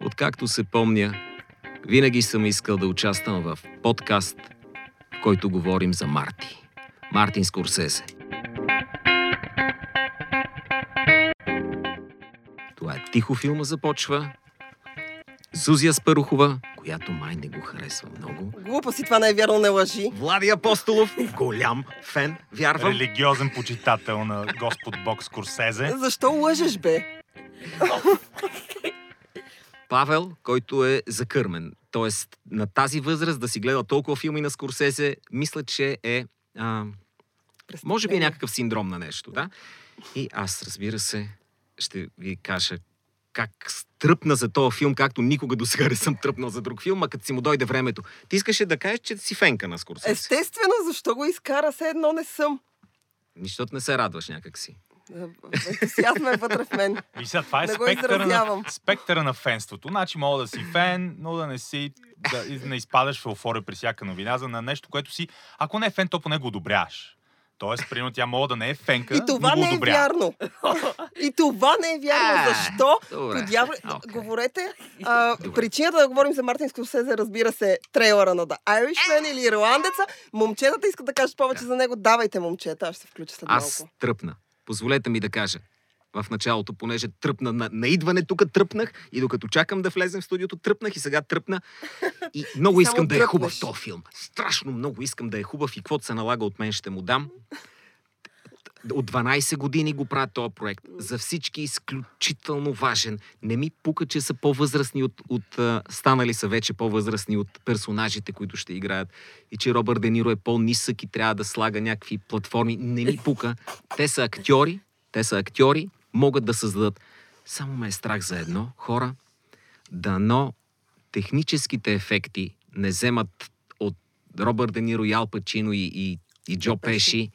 Откакто се помня, винаги съм искал да участвам в подкаст, в който говорим за Марти. Мартин Скорсезе. Това е тихо филма започва. Зузия Спарухова, която май не го харесва много. Глупо си, това не е вярно, не лъжи. Влади Апостолов, голям фен, вярвам. Религиозен почитател на Господ Бог Скорсезе. Защо лъжеш, бе? Павел, който е закърмен. Тоест, на тази възраст да си гледа толкова филми на Скорсезе, мисля, че е... А, може би е някакъв синдром на нещо, да? И аз, разбира се, ще ви кажа как тръпна за този филм, както никога до сега не съм тръпнал за друг филм, а като си му дойде времето. Ти искаше да кажеш, че си фенка на Скорсезе. Естествено, защо го изкара? Все едно не съм. Нищото не се радваш някакси. Ентусиазма е вътре в мен. И сега това е спектъра на, спектъра на фенството. Значи мога да си фен, но да не си да не изпадаш в еуфория при всяка новина за на нещо, което си, ако не е фен, то поне го одобряваш. Тоест, примерно, тя мога да не е фенка, И това но го не е вярно. И това не е вярно. А, Защо? добре. Подявля... Окей. Говорете. А, Добре. причината да говорим за Мартин Скорсезе, разбира се, трейлера на The Irishman или Ирландеца. Момчетата искат да кажат повече за него. Давайте, момчета, аз ще се включа след Аз малко. тръпна. Позволете ми да кажа. В началото, понеже тръпна на, на идване, тук тръпнах и докато чакам да влезем в студиото, тръпнах и сега тръпна. И много искам да е хубав този филм. Страшно много искам да е хубав и каквото се налага от мен ще му дам. От 12 години го правя този проект. За всички изключително важен. Не ми пука, че са по-възрастни от, от станали са вече по-възрастни от персонажите, които ще играят. И че Робърт Де Ниро е по-нисък и трябва да слага някакви платформи. Не ми пука. Те са актьори, те са актьори, могат да създадат. Само ме е страх за едно, хора, дано техническите ефекти не вземат от Робърт Де Ниро и Ал Пачино и, и, и Джо Пеши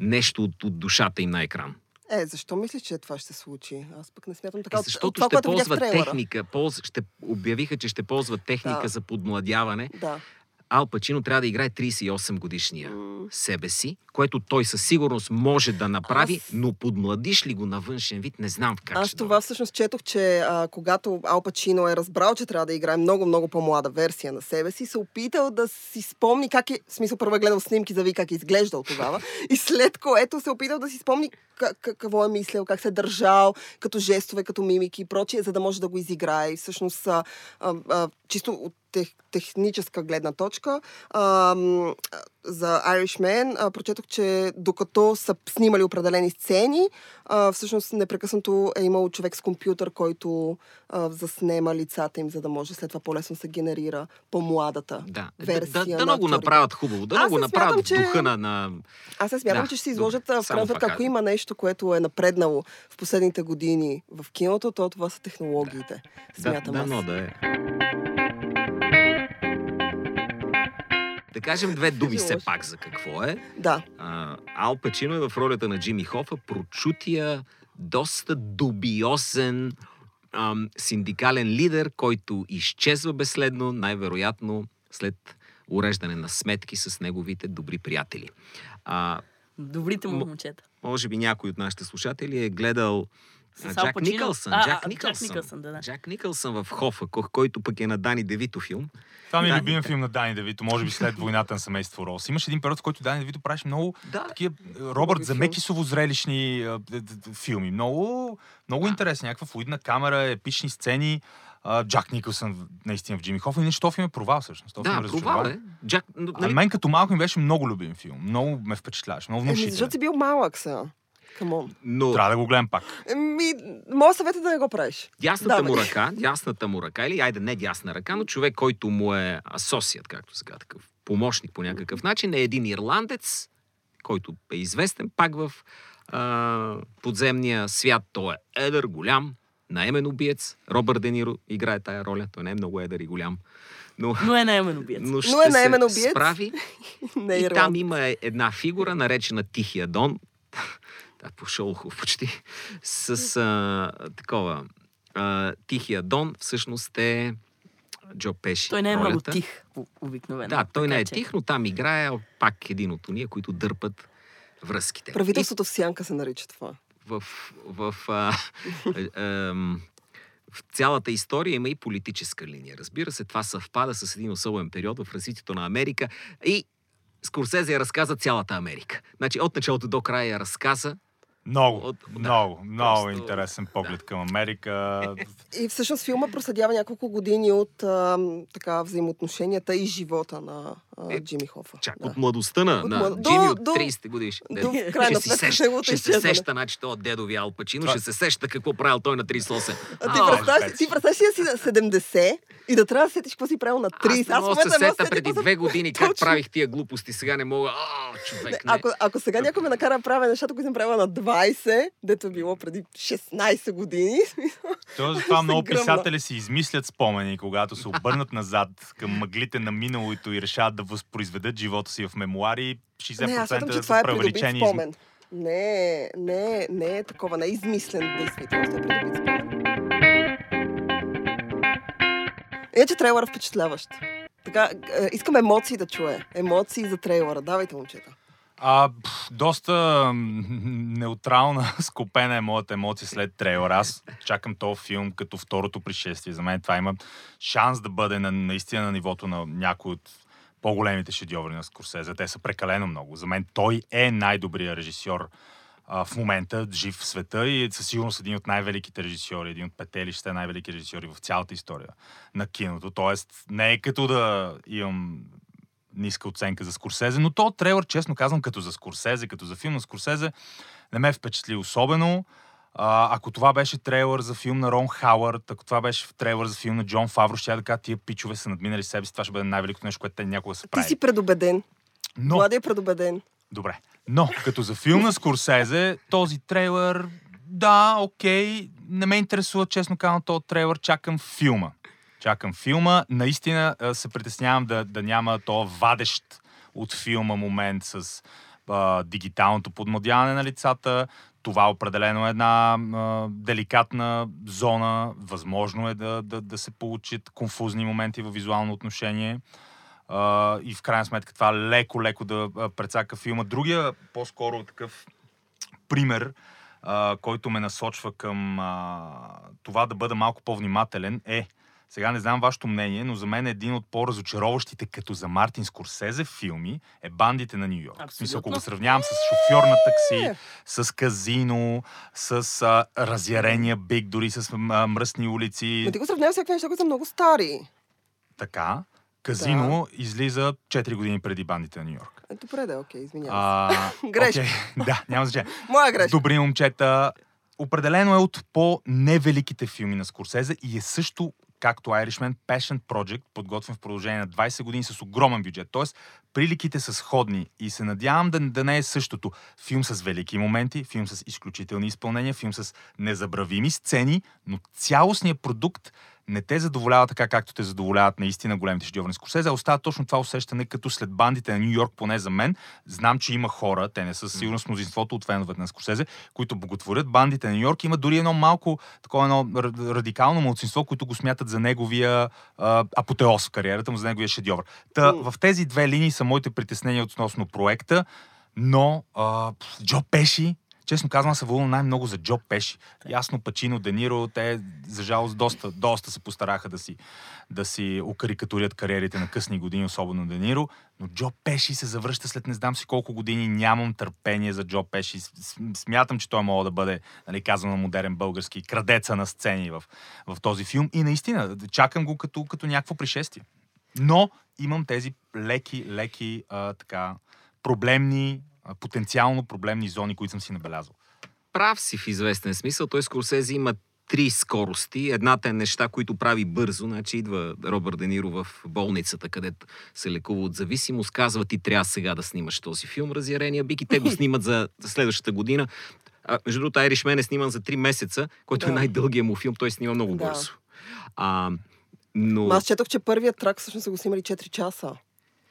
нещо от, от душата им на екран. Е, защо мислиш, че това ще се случи? Аз пък не смятам така. Е, От- от защото това, ще ползват техника, полз... ще обявиха, че ще ползват техника Да. за подмладяване. Да. Ал Пачино трябва да играе 38 годишния М. себе си, което той със сигурност може да направи, Аз- но подмладиш ли го на външен вид, не знам как Аз ще това дойде. всъщност четох, че а, когато Ал Пачино е разбрал, че трябва да играе много, много по-млада версия на себе си, се опитал да си спомни как е, в смисъл първо е гледал снимки за види как е изглеждал тогава, и след което се опитал да си спомни как, какво е мислил, как се е държал, като жестове, като мимики и прочие, за да може да го изиграе. И всъщност, а, а, а, чисто от тех, техническа гледна точка, а, за Irishman а, прочетох, че докато са снимали определени сцени, а, всъщност непрекъснато е имало човек с компютър, който а, заснема лицата им, за да може след това по-лесно се генерира по-младата Да, да, версия да, да много актьорите. направят хубаво, да много направят в че- духа на, на... Аз не смятам, Да, че ще се изложат в крайна ако има нещо, което е напреднало в последните години в киното, то това са технологиите. Да, Смятам да, аз. но да е. Да кажем две думи все пак за какво е. Да. А, Ал Пачино е в ролята на Джимми Хофа, прочутия, доста дубиозен ам, синдикален лидер, който изчезва безследно, най-вероятно след уреждане на сметки с неговите добри приятели. А, Добрите му М- момчета. може би някой от нашите слушатели е гледал С а, Джак Пачино? Никълсън. А, Джак Никълсън. Джак Никълсън, да, да. Джак Никълсън в Хофа, ко- който пък е на Дани Девито филм. Това ми е Да. любим филм на Дани Девито, може би след войната на семейство Рос. Имаше един период, в който Дани Девито правеше много Да, такива е, Робърт Замекисово зрелищни д- д- филми. Много, много Да. интересни. Някаква флуидна камера, епични сцени. А, Джак Никълсън наистина в Джимми Хофа. Иначе този филм е провал всъщност. Филм да, е провал е. Джак, но, А нали, мен като малко ми беше много любим филм. Много ме впечатляваше. Много внушителен. защото си бил малък сега. Камон. но Трябва да го гледам пак. Еми, моят съвет е да не го правиш. дясната Давай. му ръка, дясната му ръка, или айде не дясна ръка, но човек, който му е асоциат, както сега такъв помощник по някакъв начин, е един ирландец, който е известен пак в а, подземния свят. Той е едър, голям, наемен убиец. Робърт Де Ниро играе тая роля. Той не е много едър и голям. Но, Но е наемен убиец. но ще Но е наемен убиец. справи. Не И е там има една фигура, наречена Тихия Дон. Да, по Шолохов почти. С а, такова. А, Тихия Дон всъщност е Джо Пеши. Той не е много ролята. тих, о- обикновено. Да, той не е че- тих, но там играе пак един от уния, които дърпат връзките. Правителството в сянка се нарича това. в, в а, е, ем, в цялата история има и политическа линия. Разбира се, това съвпада с един особен период в развитието на Америка и Скорсезе я разказа цялата Америка. Значи от началото до края я разказа. Много, От- да, много, много просто- интересен поглед към Америка. И всъщност филма проследява няколко години от а, така, взаимоотношенията и живота на а, Е, Джимми Хофа. Чак да. от младостта на, От на млад- Джими до- от до- 30 годиш. До в крайна ще си сеща, ще се сеща, значи, то дедови Ал Пачино, ще се сеща какво правил той на 38. А ти представяш, да си на 70 и да трябва да сетиш какво си правил на 30. Аз не мога да се сета да преди две години как Точно. правих тия глупости. Сега не мога. А, човек, не. Ако, ако сега някой ме накара да правя нещата, които съм правила на 20, дето е било преди 16 години, То затова се много гръмна. писатели си измислят спомени, когато се обърнат назад към мъглите на миналото и решават да възпроизведат живота си в мемуари. 60% не, аз смятам, че да това е придобит спомен. Не, не, не е такова, не е измислен е придобит спомен. Е, че трейлър е впечатляващ. Така, е, искам емоции да чуе. Емоции за трейлъра. Давайте, момчета. А, доста неутрална, скопена е моята емоция след трейлера. Аз чакам този филм като второто пришествие. За мен това има шанс да бъде на, наистина на нивото на някой от по-големите шедьоври на Скорсезе. Те са прекалено много. За мен той е най-добрият режисьор а, в момента, жив в света и е със сигурност един от най-великите режисьори, един от пете или шесте най-велики режисьори в цялата история на киното. Тоест, не е като да имам ниска оценка за Скорсезе, но то трейлър, честно казвам, като за Скорсезе, като за филм на Скорсезе, не ме впечатли особено. А, ако това беше трейлър за филм на Рон Хауърд, ако това беше трейлър за филм на Джон Фавро, ще я да кажа, тия пичове са надминали себе си, това ще бъде най-великото нещо, което те някога са Ти правили. си предубеден. Но, Влади е предубеден. Добре. Но, като за филм на Скорсезе, този трейлър, да, окей, не ме интересува, честно казвам, този трейлър, чакам филма. Чакам филма. Наистина се притеснявам да, да няма то вадещ от филма момент с а, дигиталното подмодяване на лицата. Това определено е една а, деликатна зона. Възможно е да, да, да се получат конфузни моменти в визуално отношение. А, и в крайна сметка това леко-леко да прецака филма. Другия по-скоро такъв пример, а, който ме насочва към а, това да бъда малко по-внимателен е сега не знам вашето мнение, но за мен един от по-разочароващите като за Мартин Скорсезе филми е Бандите на Нью Йорк. В смисъл, ако го Абсолютно. сравнявам с шофьор на такси, Е. с казино, с а, разярения биг, дори с а, мръсни улици. Но ти го сравняваш всякакви неща, които са много стари. Така, казино излиза 4 години преди Бандите на Нью Йорк. Добре, да, окей, извинявам А, Грешка. окей, да, няма значение. се. Моя грешка. Добри момчета. Определено е от по-невеликите филми на Скорсезе и е също както Irishman, Passion Project, подготвен в продължение на 20 години с огромен бюджет. Тоест, приликите са сходни и се надявам да, да не е същото. Филм с велики моменти, филм с изключителни изпълнения, филм с незабравими сцени, но цялостният продукт не те задоволява така, както те задоволяват наистина големите шедьоври на Скорсезе, а остава точно това усещане, като след бандите на Нью Йорк, поне за мен. Знам, че има хора, те не са със сигурност мнозинството от феновете на Скорсезе, които боготворят бандите на Нью Йорк. Има дори едно малко, такова едно радикално младсинство, които го смятат за неговия а, апотеоз в кариерата му, за неговия шедьовър. Та, в тези две линии са моите притеснения относно проекта, но а, Джо Пеши, честно казвам, се вълна най-много за Джо Пеши. Ясно, Пачино, Дениро, те, за жалост, доста, доста се постараха да си, да си окарикатурят кариерите на късни години, особено Дениро. Но Джо Пеши се завръща след не знам си колко години. Нямам търпение за Джо Пеши. Смятам, че той мога да бъде, нали, казано модерен български, крадеца на сцени в, в този филм. И наистина, чакам го като, като някакво пришествие. Но имам тези леки, леки, а, така, проблемни, а, потенциално проблемни зони, които съм си набелязал. Прав си в известен смисъл. Той Скорсезе има три скорости. Едната е неща, които прави бързо. Значи идва Робърт Дениро в болницата, където се лекува от зависимост. Казва, ти трябва сега да снимаш този филм, Разярения бик, и те го снимат за следващата година. А, между другото, Айришмен е сниман за 3 месеца, който е Да. най-дългият му филм. Той снима много Да. бързо. А, но... Ма Аз четох, че първият трак всъщност са го снимали 4 часа.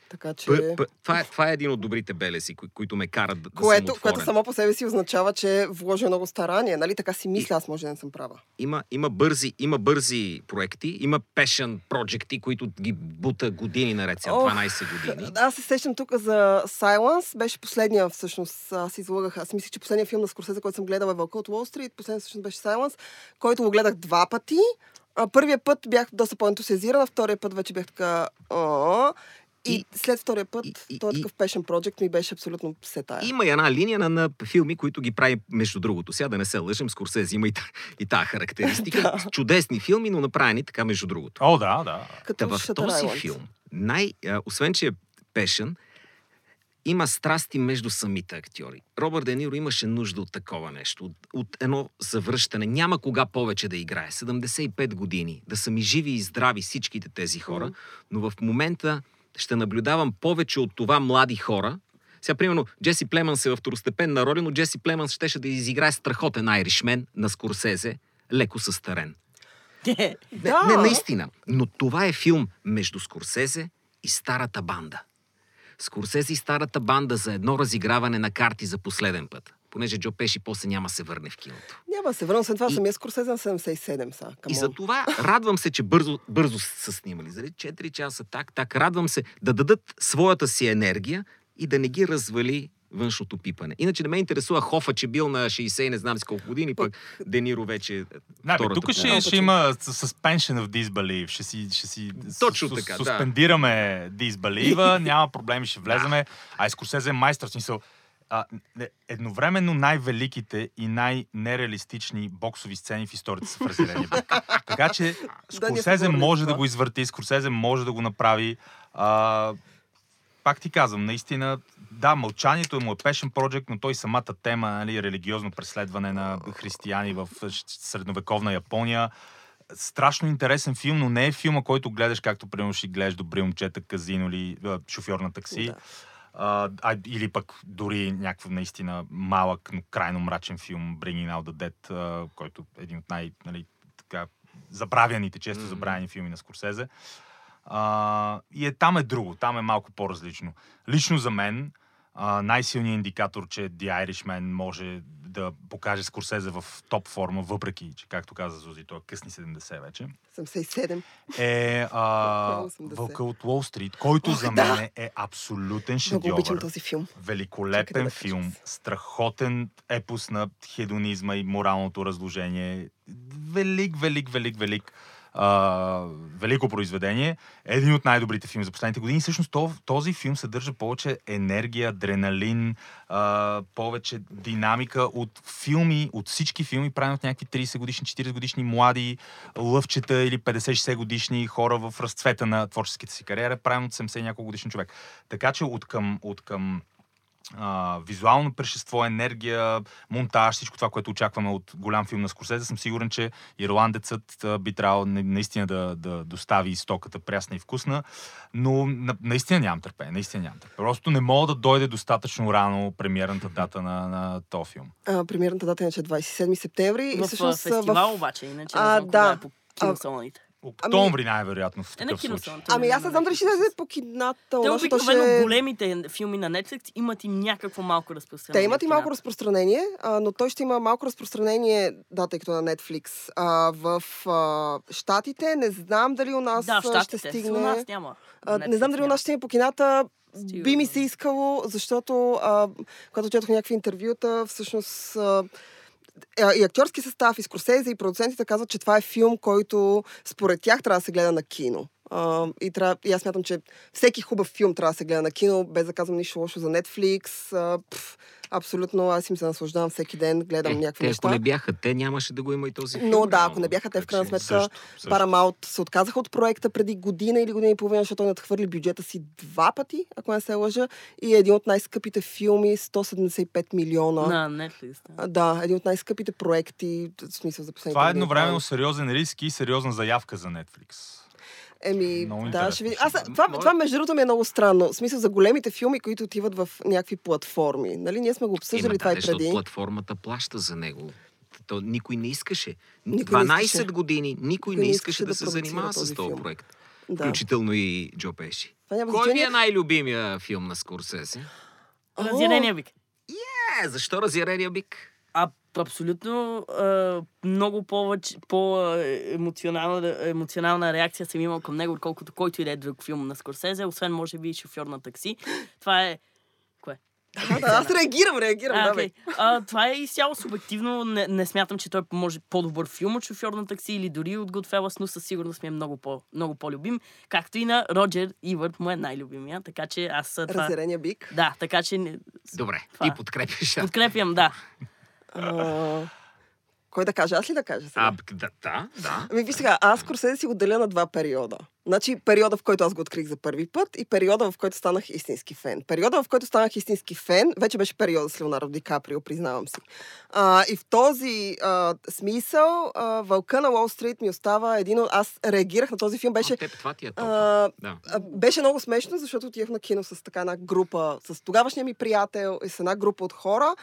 Така че... П, п, това, е, това е един от добрите белеси, кои, които ме карат да, да съм Което, което само по себе си означава, че вложи много старание. Нали? Така си мисля, аз може да не съм права. Има, има, бързи, има бързи проекти, има passion проекти, които ги бута години наред, сега Ох, 12 години. Аз се сещам тук за Silence. Беше последния, всъщност, аз излагах. Аз мислих, че последният филм на Скорсезе, който съм гледала е Вълка от Уолл Стрит. Последният всъщност беше Silence, който го гледах два пъти. А, първия път бях доста по-ентусиазирана, втория път вече бях така... «О». И, И- след втория път, и- този такъв passion project ми беше абсолютно все тая. Има и една линия на, на филми, които ги прави между другото. Сега да не се лъжем, Скорсези има и, та- и тази характеристика. Чудесни филми, но направени така между другото. О, да, да. Та Като в Shutter този филм, най, а, освен че е пешен, има страсти между самите актьори. Робърт Де Ниро имаше нужда от такова нещо, от, от едно завръщане. Няма кога повече да играе. 75 години. Да са ми живи и здрави всичките тези хора, но в момента ще наблюдавам повече от това млади хора. Сега, примерно, Джеси Племънс е в второстепенна роля, но Джеси Племънс щеше да изиграе страхотен айришмен на Скорсезе, леко състарен. Не, Да. не, наистина. Но това е филм между Скорсезе и старата банда. Скорсезе и старата банда за едно разиграване на карти за последен път. Понеже Джо Пеши после няма се върне в киното. Няма се върна, след това И- самия Скорсезе на 77 са. И за това радвам се, че бързо, бързо са снимали. Заради 4 часа так, так. Радвам се да дадат своята си енергия и да не ги развали външното пипане. Иначе не ме интересува Хофа, че бил на 60 и не знам с колко години, пък Дениро вече е бе, втората тук ще, ще има suspension of disbelief. Ще си, ще си Точно така, да. суспендираме disbelief няма проблеми, ще влеземе. А и Скорсезе е майстор, в смисъл. А, едновременно най-великите и най-нереалистични боксови сцени в историята са в разделение. така че Скорсезе може да го извърти, Скорсезе може да го направи. А, пак ти казвам, наистина, да, мълчанието му е passion project, но той самата тема, нали, религиозно преследване на християни в средновековна Япония, страшно интересен филм, но не е филма, който гледаш, както примерно ще гледаш Добри момчета, казино или шофьор на такси. Да. А, а, или пък дори някакъв наистина малък, но крайно мрачен филм Bringing Out the Dead, а, който е един от най- нали, така, забравяните, често Мгм. забравяни филми на Скорсезе. А, и е, там е друго, там е малко по-различно. Лично за мен, а, най-силният индикатор, че The Irishman може да покаже Скорсезе в топ форма, въпреки, че, както каза Зузи, той е късни 70 вече, 77. е а, 80. Вълка от Уолл Стрит, който Ох, за да. мен е абсолютен Много обичам шедьовър. този филм. Великолепен да филм, страхотен епос на хедонизма и моралното разложение. Велик, велик, велик, велик. А, велико произведение. Един от най-добрите филми за последните години. Всъщност то- този филм съдържа повече енергия, адреналин, а, повече динамика от филми, от всички филми, правени от някакви 30 годишни, 40 годишни млади лъвчета или 50-60 годишни хора в разцвета на творческата си кариера, правен от 70 и няколко годишен човек. Така че от към, от към а, визуално прещество, енергия, монтаж, всичко това, което очакваме от голям филм на Скорсезе, съм сигурен, че ирландецът би трябвало на- наистина да, да достави стоката прясна и вкусна, но на, наистина нямам търпение, наистина нямам търпение. Просто не мога да дойде достатъчно рано премиерната дата на, на този филм. А, премиерната дата е 27 септември. и В всъщност, а, фестивал обаче, иначе А, не знам да. кога е по киносалоните. Октомври най-вероятно в Е, такъв случай. киносалоните. Ами аз не знам дали ще излезе по кината. Те обикновено ще- големите филми на Netflix имат и някакво малко разпространение. Те имат и малко разпространение, а, но той ще има малко разпространение, да, тъй като на Netflix. А, в а, Штатите не знам дали у нас Да, ще Стигне... У нас няма. А, не знам дали у нас ще стигне по кината. Стига, Би ми се искало, защото а, когато четох някакви интервюта, всъщност а, и актьорски състав, и Скорсезе, и продуцентите казват, че това е филм, който според тях трябва да се гледа на кино. А, и, трябва, и аз смятам, че всеки хубав филм трябва да се гледа на кино, без да казвам нищо лошо за Netflix. А, пф, абсолютно, аз им се наслаждавам всеки ден, гледам Е, някакви те, неща. ако не бяха те, нямаше да го има и този филм. Но да, ако не бяха те, в крайна сметка, Също, също. Paramount се отказаха от проекта преди година или година и половина, защото той надхвърли бюджета си два пъти, ако не се лъжа. И е един от най-скъпите филми, 175 милиона. На Netflix. Да. Да, един от най-скъпите проекти, в смисъл за последните Това е едновременно сериозен риск и сериозна заявка за Netflix. Еми, Много да, ще видим. Аз, това, Може- това, между другото, ми е много странно. В смисъл за големите филми, които отиват в някакви платформи. Нали, ние сме го обсъждали Има, това да, и преди. платформата плаща за него. То никой не искаше. Никой не 12 искаше. години никой не искаше да, се продуцира занимава този с този филм. проект. Да. включително и Джо Пеши. Кой ви е най-любимия филм на Скорсезе? Разярения бик. Е, защо разярения бик? А абсолютно а, много повече, по-емоционална, емоционална реакция съм имал към него, отколкото който и да е друг филм на Скорсезе, освен може би шофьор на такси. Това е... Кое? Да, да, аз реагирам, реагирам. А, бе. а, това е изцяло субективно. Не, не смятам, че той може по-добър филм от шофьор на такси или дори от Goodfellas, но със сигурност ми е много, по, много по-любим. Както и на Роджер Ивърт му е най-любимия. Така че аз а, това... Разярения бик. Да, така че Добре, Това е. ти подкрепяш. а? подкрепям, да. А, Кой да каже? Аз ли да кажа сега? А, да, да, да. Ами виж сега, аз Скорсезе си го деля на два периода. Значи периода, в който аз го открих за първи път и периода, в който станах истински фен. Периода, в който станах истински фен, вече беше периода с Леонардо Ди Каприо, признавам си. А, и в този а, смисъл, а, Вълка на Уолл Стрит ми остава един от... Аз реагирах на този филм, беше... А, теб това ти е толкова. А, Да. а, беше много смешно, защото отивах на кино с така една група, с тогавашния ми приятел и с една група от хора,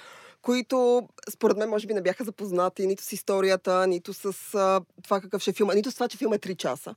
които според мен може би не бяха запознати нито с историята, нито с а, това какъв ще е филма, нито с това, че филм е 3 часа.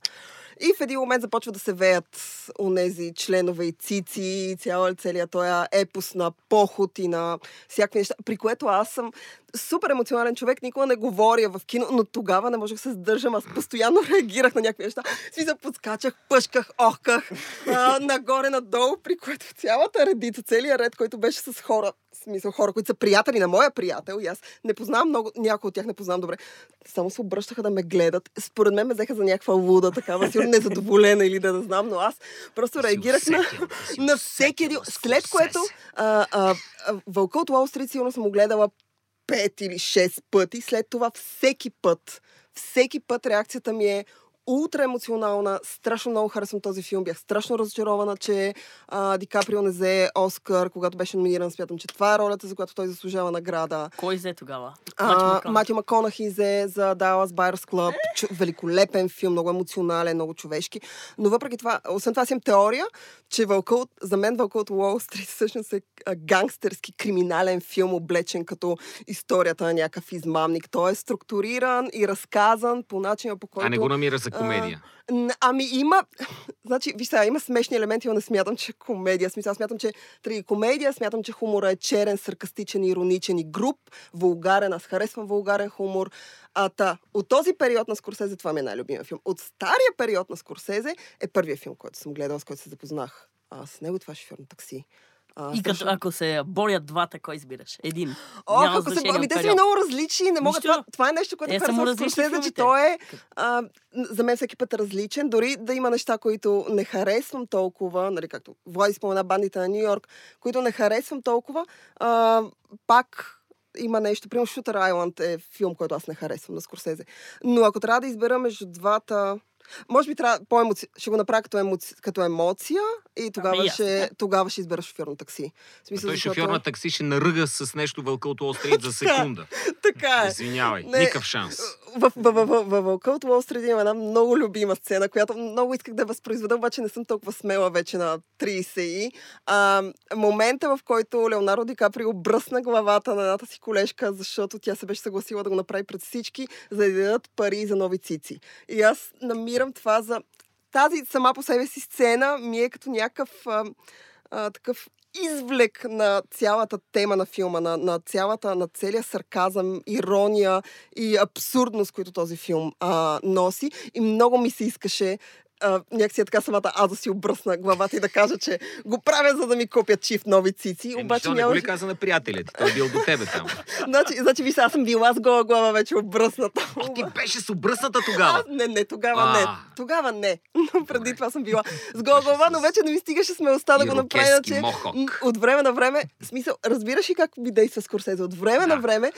И в един момент започва да се веят онези членове и цици, и цяла, целият този епос на поход и на всякакви неща, при което аз съм супер емоционален човек, никога не говоря в кино, но тогава не можех се сдържам, аз постоянно реагирах на някакви неща. Си заподскачах, пъшках, охках, а, нагоре, надолу, при което цялата редица, целият ред, който беше с хора, в смисъл хора, които са приятели на моя приятел, и аз не познавам много, някой от тях не познавам добре, само се обръщаха да ме гледат. Според мен ме взеха за някаква луда, такава, сигурно незадоволена или да не знам, но аз просто реагирах на, усетил, да на всеки един. След което а, а, а, Вълка от Уолл Стрит сигурно съм го гледала пет или шест пъти. След това всеки път, всеки път реакцията ми е ултра емоционална. Страшно много харесвам този филм. Бях страшно разочарована, че а, Ди Каприо не взе Оскар, когато беше номиниран. Смятам, че това е ролята, за която той заслужава награда. Кой взе тогава? Матю Маконахи взе за Dallas Buyers Club. Чу, великолепен филм, много емоционален, много човешки. Но въпреки това, освен това си имам теория, че Вълка от, за мен Вълка от Уолл Стрит всъщност е гангстерски криминален филм, облечен като историята на някакъв измамник. Той е структуриран и разказан по начина по който... А не го намира за комедия. Н- Ами има, значи, виж сега, има смешни елементи, но не смятам, че е комедия. Смисъл, смятам, че трагикомедия, смятам, че хумора е черен, саркастичен, ироничен и груб, вулгарен. Аз харесвам вулгарен хумор. А та, от този период на Скорсезе, това ми е най-любимия филм. От стария период на Скорсезе е първият филм, който съм гледала, с който се запознах. А с него това е шофьор на такси. А, И като, ако се борят двата, кой избираш? Един. О, Няма ако се... Ами те са ми много различни. Не мога... Нищо. Това, това е нещо, което му харесвам Скорсезе, че той е а, за мен всеки път различен. Дори да има неща, които не харесвам толкова, нали, както Влади спомена бандите на Нью Йорк, които не харесвам толкова, а, пак има нещо. Примерно Shooter Island е филм, който аз не харесвам на Скорсезе. Но ако трябва да избера между двата... Може би трябва по емоци... ще го направя като, емоци... като емоция и тогава, Ами ще... така. тогава ще избера шофьор на такси. В смисъл, той защото- шофьор на такси ще наръга с нещо вълка от Уолл Стрит за секунда. Така е. Извинявай, Не. никакъв шанс. В, в, в, в, в Вълка от Уолл Стрит има една много любима сцена, която много исках да възпроизведа, обаче не съм толкова смела вече на 30 и. А, момента, в който Леонардо Ди Каприо бръсна главата на едната си колежка, защото тя се беше съгласила да го направи пред всички, за да дадат пари за нови цици. И аз намирам това за... Тази сама по себе си сцена ми е като някакъв а, а, такъв извлек на цялата тема на филма, на, на цялата, на целия сарказъм, ирония и абсурдност, които този филм а, носи. И много ми се искаше а, някакси е така самата аз да си обръсна главата и да кажа, че го правя, за да ми купят чиф нови цици. Е, обаче не го ли каза на приятеля ти? Той е бил до тебе там. Значи, значи ви аз съм била с гола глава вече обръсната. О, ти беше с обръсната тогава. Аз не, не, тогава А. не. Тогава не. Но преди това съм била с гола глава, но вече не ми стигаше смелостта да го направя, че от време на време, смисъл, разбираш ли как ми действа Скорсезе? От време Да. на време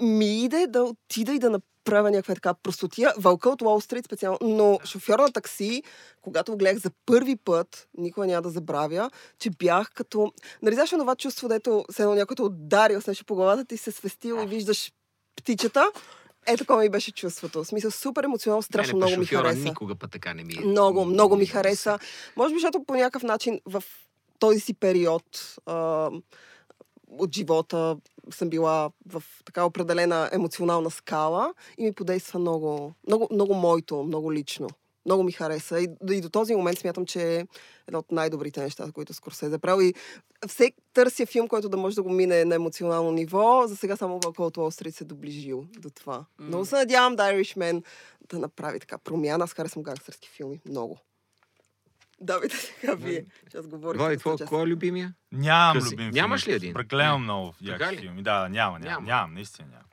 ми иде да отида и да направя някаква така простотия. Вълка от Уолл Стрит специално, но шофьор на такси, когато го гледах за първи път, никога няма да забравя, че бях като... Нали знаеш това чувство, дето се едно някой ударил с нещо по главата, ти се свестил и виждаш птичета? Е, такова ми беше чувството. В смисъл, супер емоционално, страшно много ми хареса. Никога път така не ми е. Много, много ми хареса. Може би, защото по някакъв начин в този си период а, от живота съм била в така определена емоционална скала и ми подейства много, много, много моето, много лично. Много ми хареса. И, и до този момент смятам, че е едно от най-добрите неща, които Скорсезе е правил. И все търся филм, който да може да го мине на емоционално ниво. За сега само Вълка от Уолл Стрит се доближил до това. Mm. Много се надявам да Irishman да направи така промяна. Аз харесвам гангстерски филми. Много. Давайте сега вие. Ще аз говорих. Влади, твой, кой е любимия? Нямам Кажи, любим филм. нямаш ли един? Прекалено Не. много Така яки филми. Да, да, няма, няма. Няма. Нямам, наистина нямам.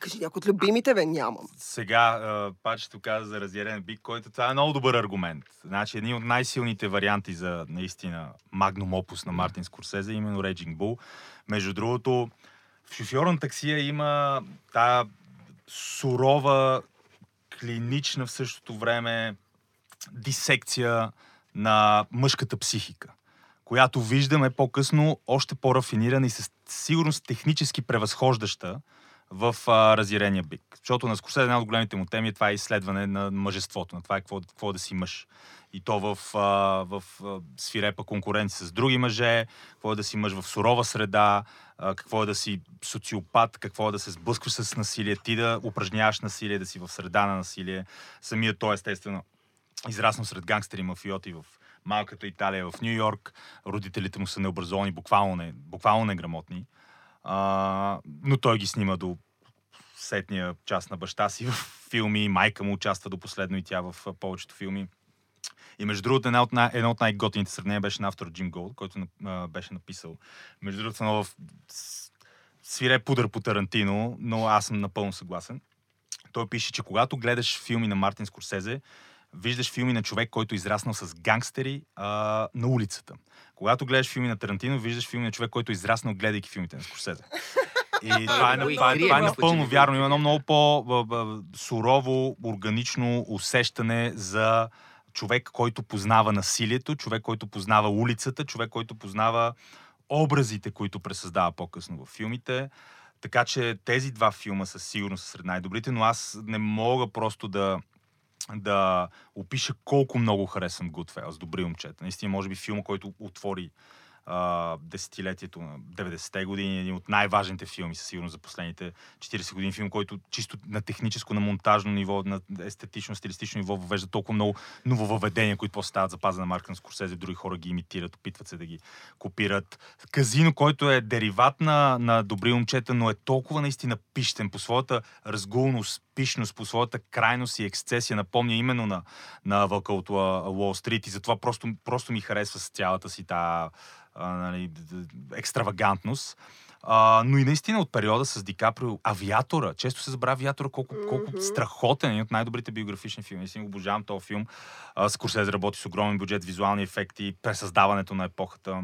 Кажи някой от любимите, бе, нямам. Сега пачето каза за разярен бик, който това е много добър аргумент. Значи един от най-силните варианти за наистина магнум опус на Мартин Скорсезе, е именно Raging Bull. Между другото, в шофьора на таксия има тая сурова, клинична в същото време дисекция на мъжката психика, която виждаме по-късно още по-рафинирана и със сигурност технически превъзхождаща в а, разярения бик. Защото на Скорсезе една от големите му теми е това е изследване на мъжеството, на това е какво, какво да си мъж. И то в, а, в а, свирепа конкуренция с други мъже, какво е да си мъж в сурова среда, а, какво е да си социопат, какво е да се сблъскваш с насилие, ти да упражняваш насилие, да си в среда на насилие. Самият той естествено израснал сред гангстери и мафиоти в малката Италия, в Нью Йорк. Родителите му са необразовани, буквално, не, буквално неграмотни. А, но той ги снима до сетния част на баща си в филми. Майка му участва до последно и тя в повечето филми. И между другото, една от, най- едно от най-готините сравнения беше на автор Джим Голд, който а, беше написал. Между другото, с- свире пудър по Тарантино, но аз съм напълно съгласен. Той пише, че когато гледаш филми на Мартин Скорсезе, виждаш филми на човек, който е израснал с гангстери а, на улицата. Когато гледаш филми на Тарантино, виждаш филми на човек, който е израснал гледайки филмите на Скорсезе. И това е, го това е, това е мисля, напълно че го вярно. Има едно много по-сурово, органично усещане за човек, който познава насилието, човек, който познава улицата, човек, който познава образите, които пресъздава по-късно в филмите. Така че тези два филма със сигурност са сред най-добрите, но аз не мога просто да, да опиша колко много харесвам Goodfellas, добри момчета. Наистина, може би филма, който отвори а, десетилетието на 90-те години, един от най-важните филми, със сигурност за последните 40 години. Филм, който чисто на техническо, на монтажно ниво, на естетично, стилистично ниво въвежда толкова много нововъведения, които после стават запазена марка на Скорсезе, други хора ги имитират, опитват се да ги копират. Казино, който е дериват на, на добри момчета, но е толкова наистина пищен по своята разгулност, пишност, по своята крайност и ексцесия, напомня именно на, на Вълка от Уолл Стрит и затова просто, просто ми харесва с цялата си та а, нали, екстравагантност. А, но и наистина от периода с Ди Каприо, Авиатора, често се забравя Авиатора, колко, колко Мгм. страхотен, един от най-добрите биографични филми. Наистина обожавам този филм. А, Скорсезе работи с огромен бюджет, визуални ефекти, пресъздаването на епохата.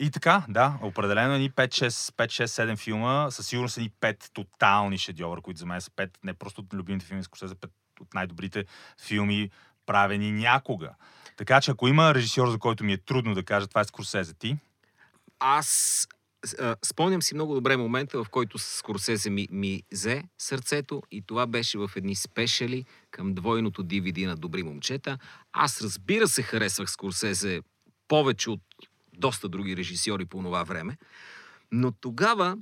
И така, да, определено едни 5-6-7 филма, със сигурност едни 5 тотални шедьовъра, които за мен са 5, не просто от любимите филми, Скорсезе, 5 от най-добрите филми, правени някога. Така че ако има режисьор, за който ми е трудно да кажа, това е Скорсезе. Ти? Аз спомням си много добре момента, в който Скорсезе ми, ми взе сърцето и това беше в едни спешали към двойното DVD на Добри момчета. Аз разбира се харесвах Скорсезе повече от доста други режисьори по това време, но тогава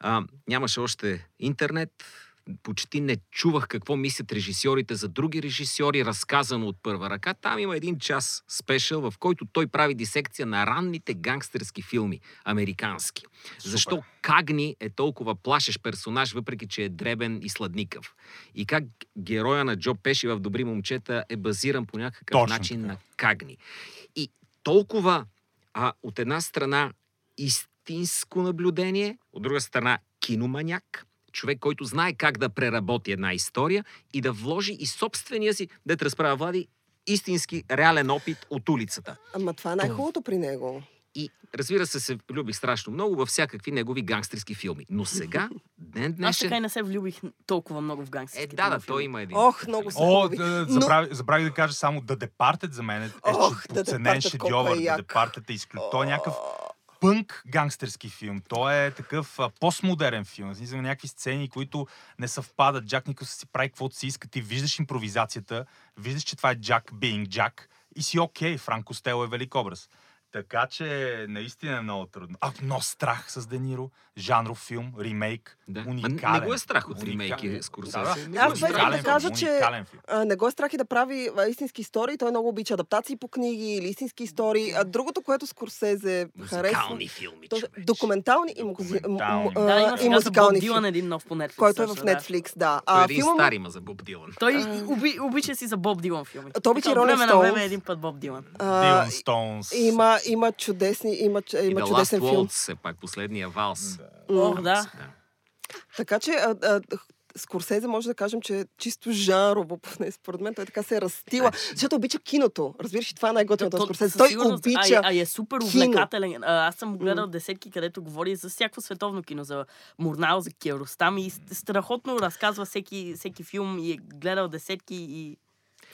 а, нямаше още интернет, почти не чувах какво мислят режисьорите за други режисьори, разказано от първа ръка. Там има един час спешъл, в който той прави дисекция на ранните гангстерски филми, американски. Защо Кагни е толкова плашещ персонаж, въпреки че е дребен и сладникъв? И как героя на Джо Пеши в Добри момчета е базиран по някакъв Точно начин така. на Кагни. И толкова, а, от една страна, истинско наблюдение, от друга страна, киноманяк, човек, който знае как да преработи една история и да вложи и собствения си, да те разправя Влади, истински реален опит от улицата. Ама това е най-хубавото при него. И разбира се, се влюбих страшно много във всякакви негови гангстерски филми. Но сега, ден Аз днешен... така и не се влюбих толкова много в Е, гангстерските да, да, той има един. Ох, много са О, да, Но- забравих, забравих да кажа само The Departed за мен е, е Ох, подценен колко шедьовър. е The. Departed е изключително някакъв пънк гангстерски филм. Той е такъв а, постмодерен филм. Смисъл, някакви сцени, които не съвпадат. Джак Никълс си прави каквото си иска. Ти виждаш импровизацията, виждаш, че това е Джак being Джак и си окей. Франко Стел е велик образ. Така че наистина е много трудно. А, но страх с Дениро, жанров филм, ремейк, Да. Уникален. не го е страх от ремейки с Скорсезе. Да, да. Не Аз е страх. да кажа, че- филм. А, не го е страх и да прави а, истински истории. Той много обича адаптации по книги или истински истории. А другото, което Скорсезе харесва... Музикални филми, то- човече. документални и, музи... Документални. м- Да, и Боб музикални Дилан един нов по Netflix. който е в да. Netflix, да. Той А, един филма... стар има за Боб Дилан. Той обича си за Боб Дилан филми. Той обича и от Rolling време на време един път Боб Дилан. Дилан Стоунс. има, има чудесни, има, И има The чудесен Last филм. Все пак последния валс. Ох, да. Да. Така че а, а, Скорсезе може да кажем, че е чисто жанрово, поне според мен, той така се е разстила, защото обича киното. Разбираш, и това е най-готиното на То- Скорсезе. Той сигурност, обича... А, а е супер кино. увлекателен. А, аз съм гледал десетки, където говори за всяко световно кино, за Мурнал, за Киаростам и ст- страхотно разказва всеки, всеки филм и е гледал десетки и...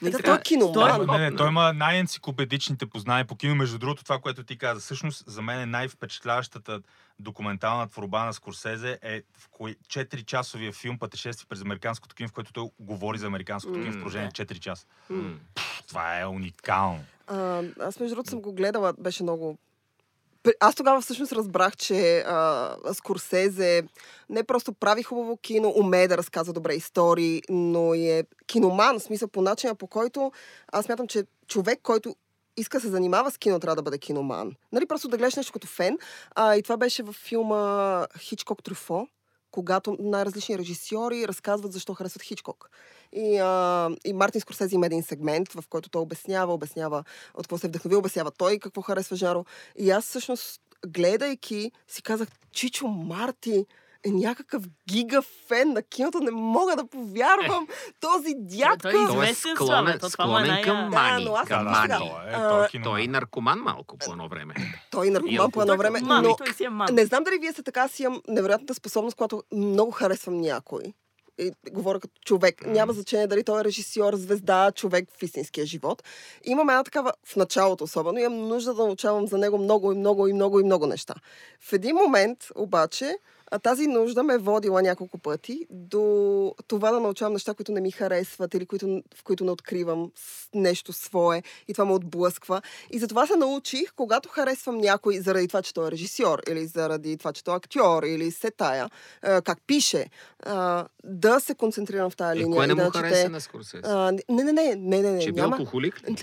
Е, да, така, той е киноман. той Не, не, той има най-енциклопедичните познания по кино. Между другото, това, което ти каза, всъщност за мен е най-впечатляващата документална творба на Скорсезе е в кои 4-часовия филм Пътешествие през американското кино, в който той говори за американското кино в продължение да. 4 часа. М. Това е уникално. А, аз между другото съм го гледала, беше много... Аз тогава всъщност разбрах, че а, Скорсезе не просто прави хубаво кино, умее да разказва добре истории, но е киноман, в смисъл по начина по който аз мятам, че човек, който иска да се занимава с кино, трябва да бъде киноман. Нали, просто да гледаш нещо като фен. А, и това беше във филма Хичкок Трюфо, когато най-различни режисьори разказват защо харесват Хичкок. И, а, и Мартин Скорсези има един сегмент, в който той обяснява, обяснява от какво се е вдъхновил, обяснява той какво харесва Жаро. И аз всъщност, гледайки, си казах, Чичо Марти е някакъв гига фен на киното, не мога да повярвам. Този дядка... Той е Той е склонен, е склонен към Да, мани. но аз към да, мани. той е, А, той е киноман. Той е и наркоман малко по едно време. Той е наркоман по едно време, но той си е не знам дали вие сте така, аз имам невероятната способност, когато много харесвам някой. И говоря като човек. Няма значение дали той е режисьор, звезда, човек в истинския живот. Имам една такава, в началото особено, имам нужда да научавам за него много и много и много и много неща. В един момент, обаче, а тази нужда ме е водила няколко пъти до това да научавам неща, които не ми харесват или които, в които не откривам нещо свое и това ме отблъсква. И затова се научих, когато харесвам някой заради това, че той е режисьор или заради това, че той е актьор или се тая, как пише, да се концентрирам в тази Е, линия. кое не и да му чете- хареса на Скорсезе? а, не, не, не, не, не, не, Че е бил няма. алкохолик ли?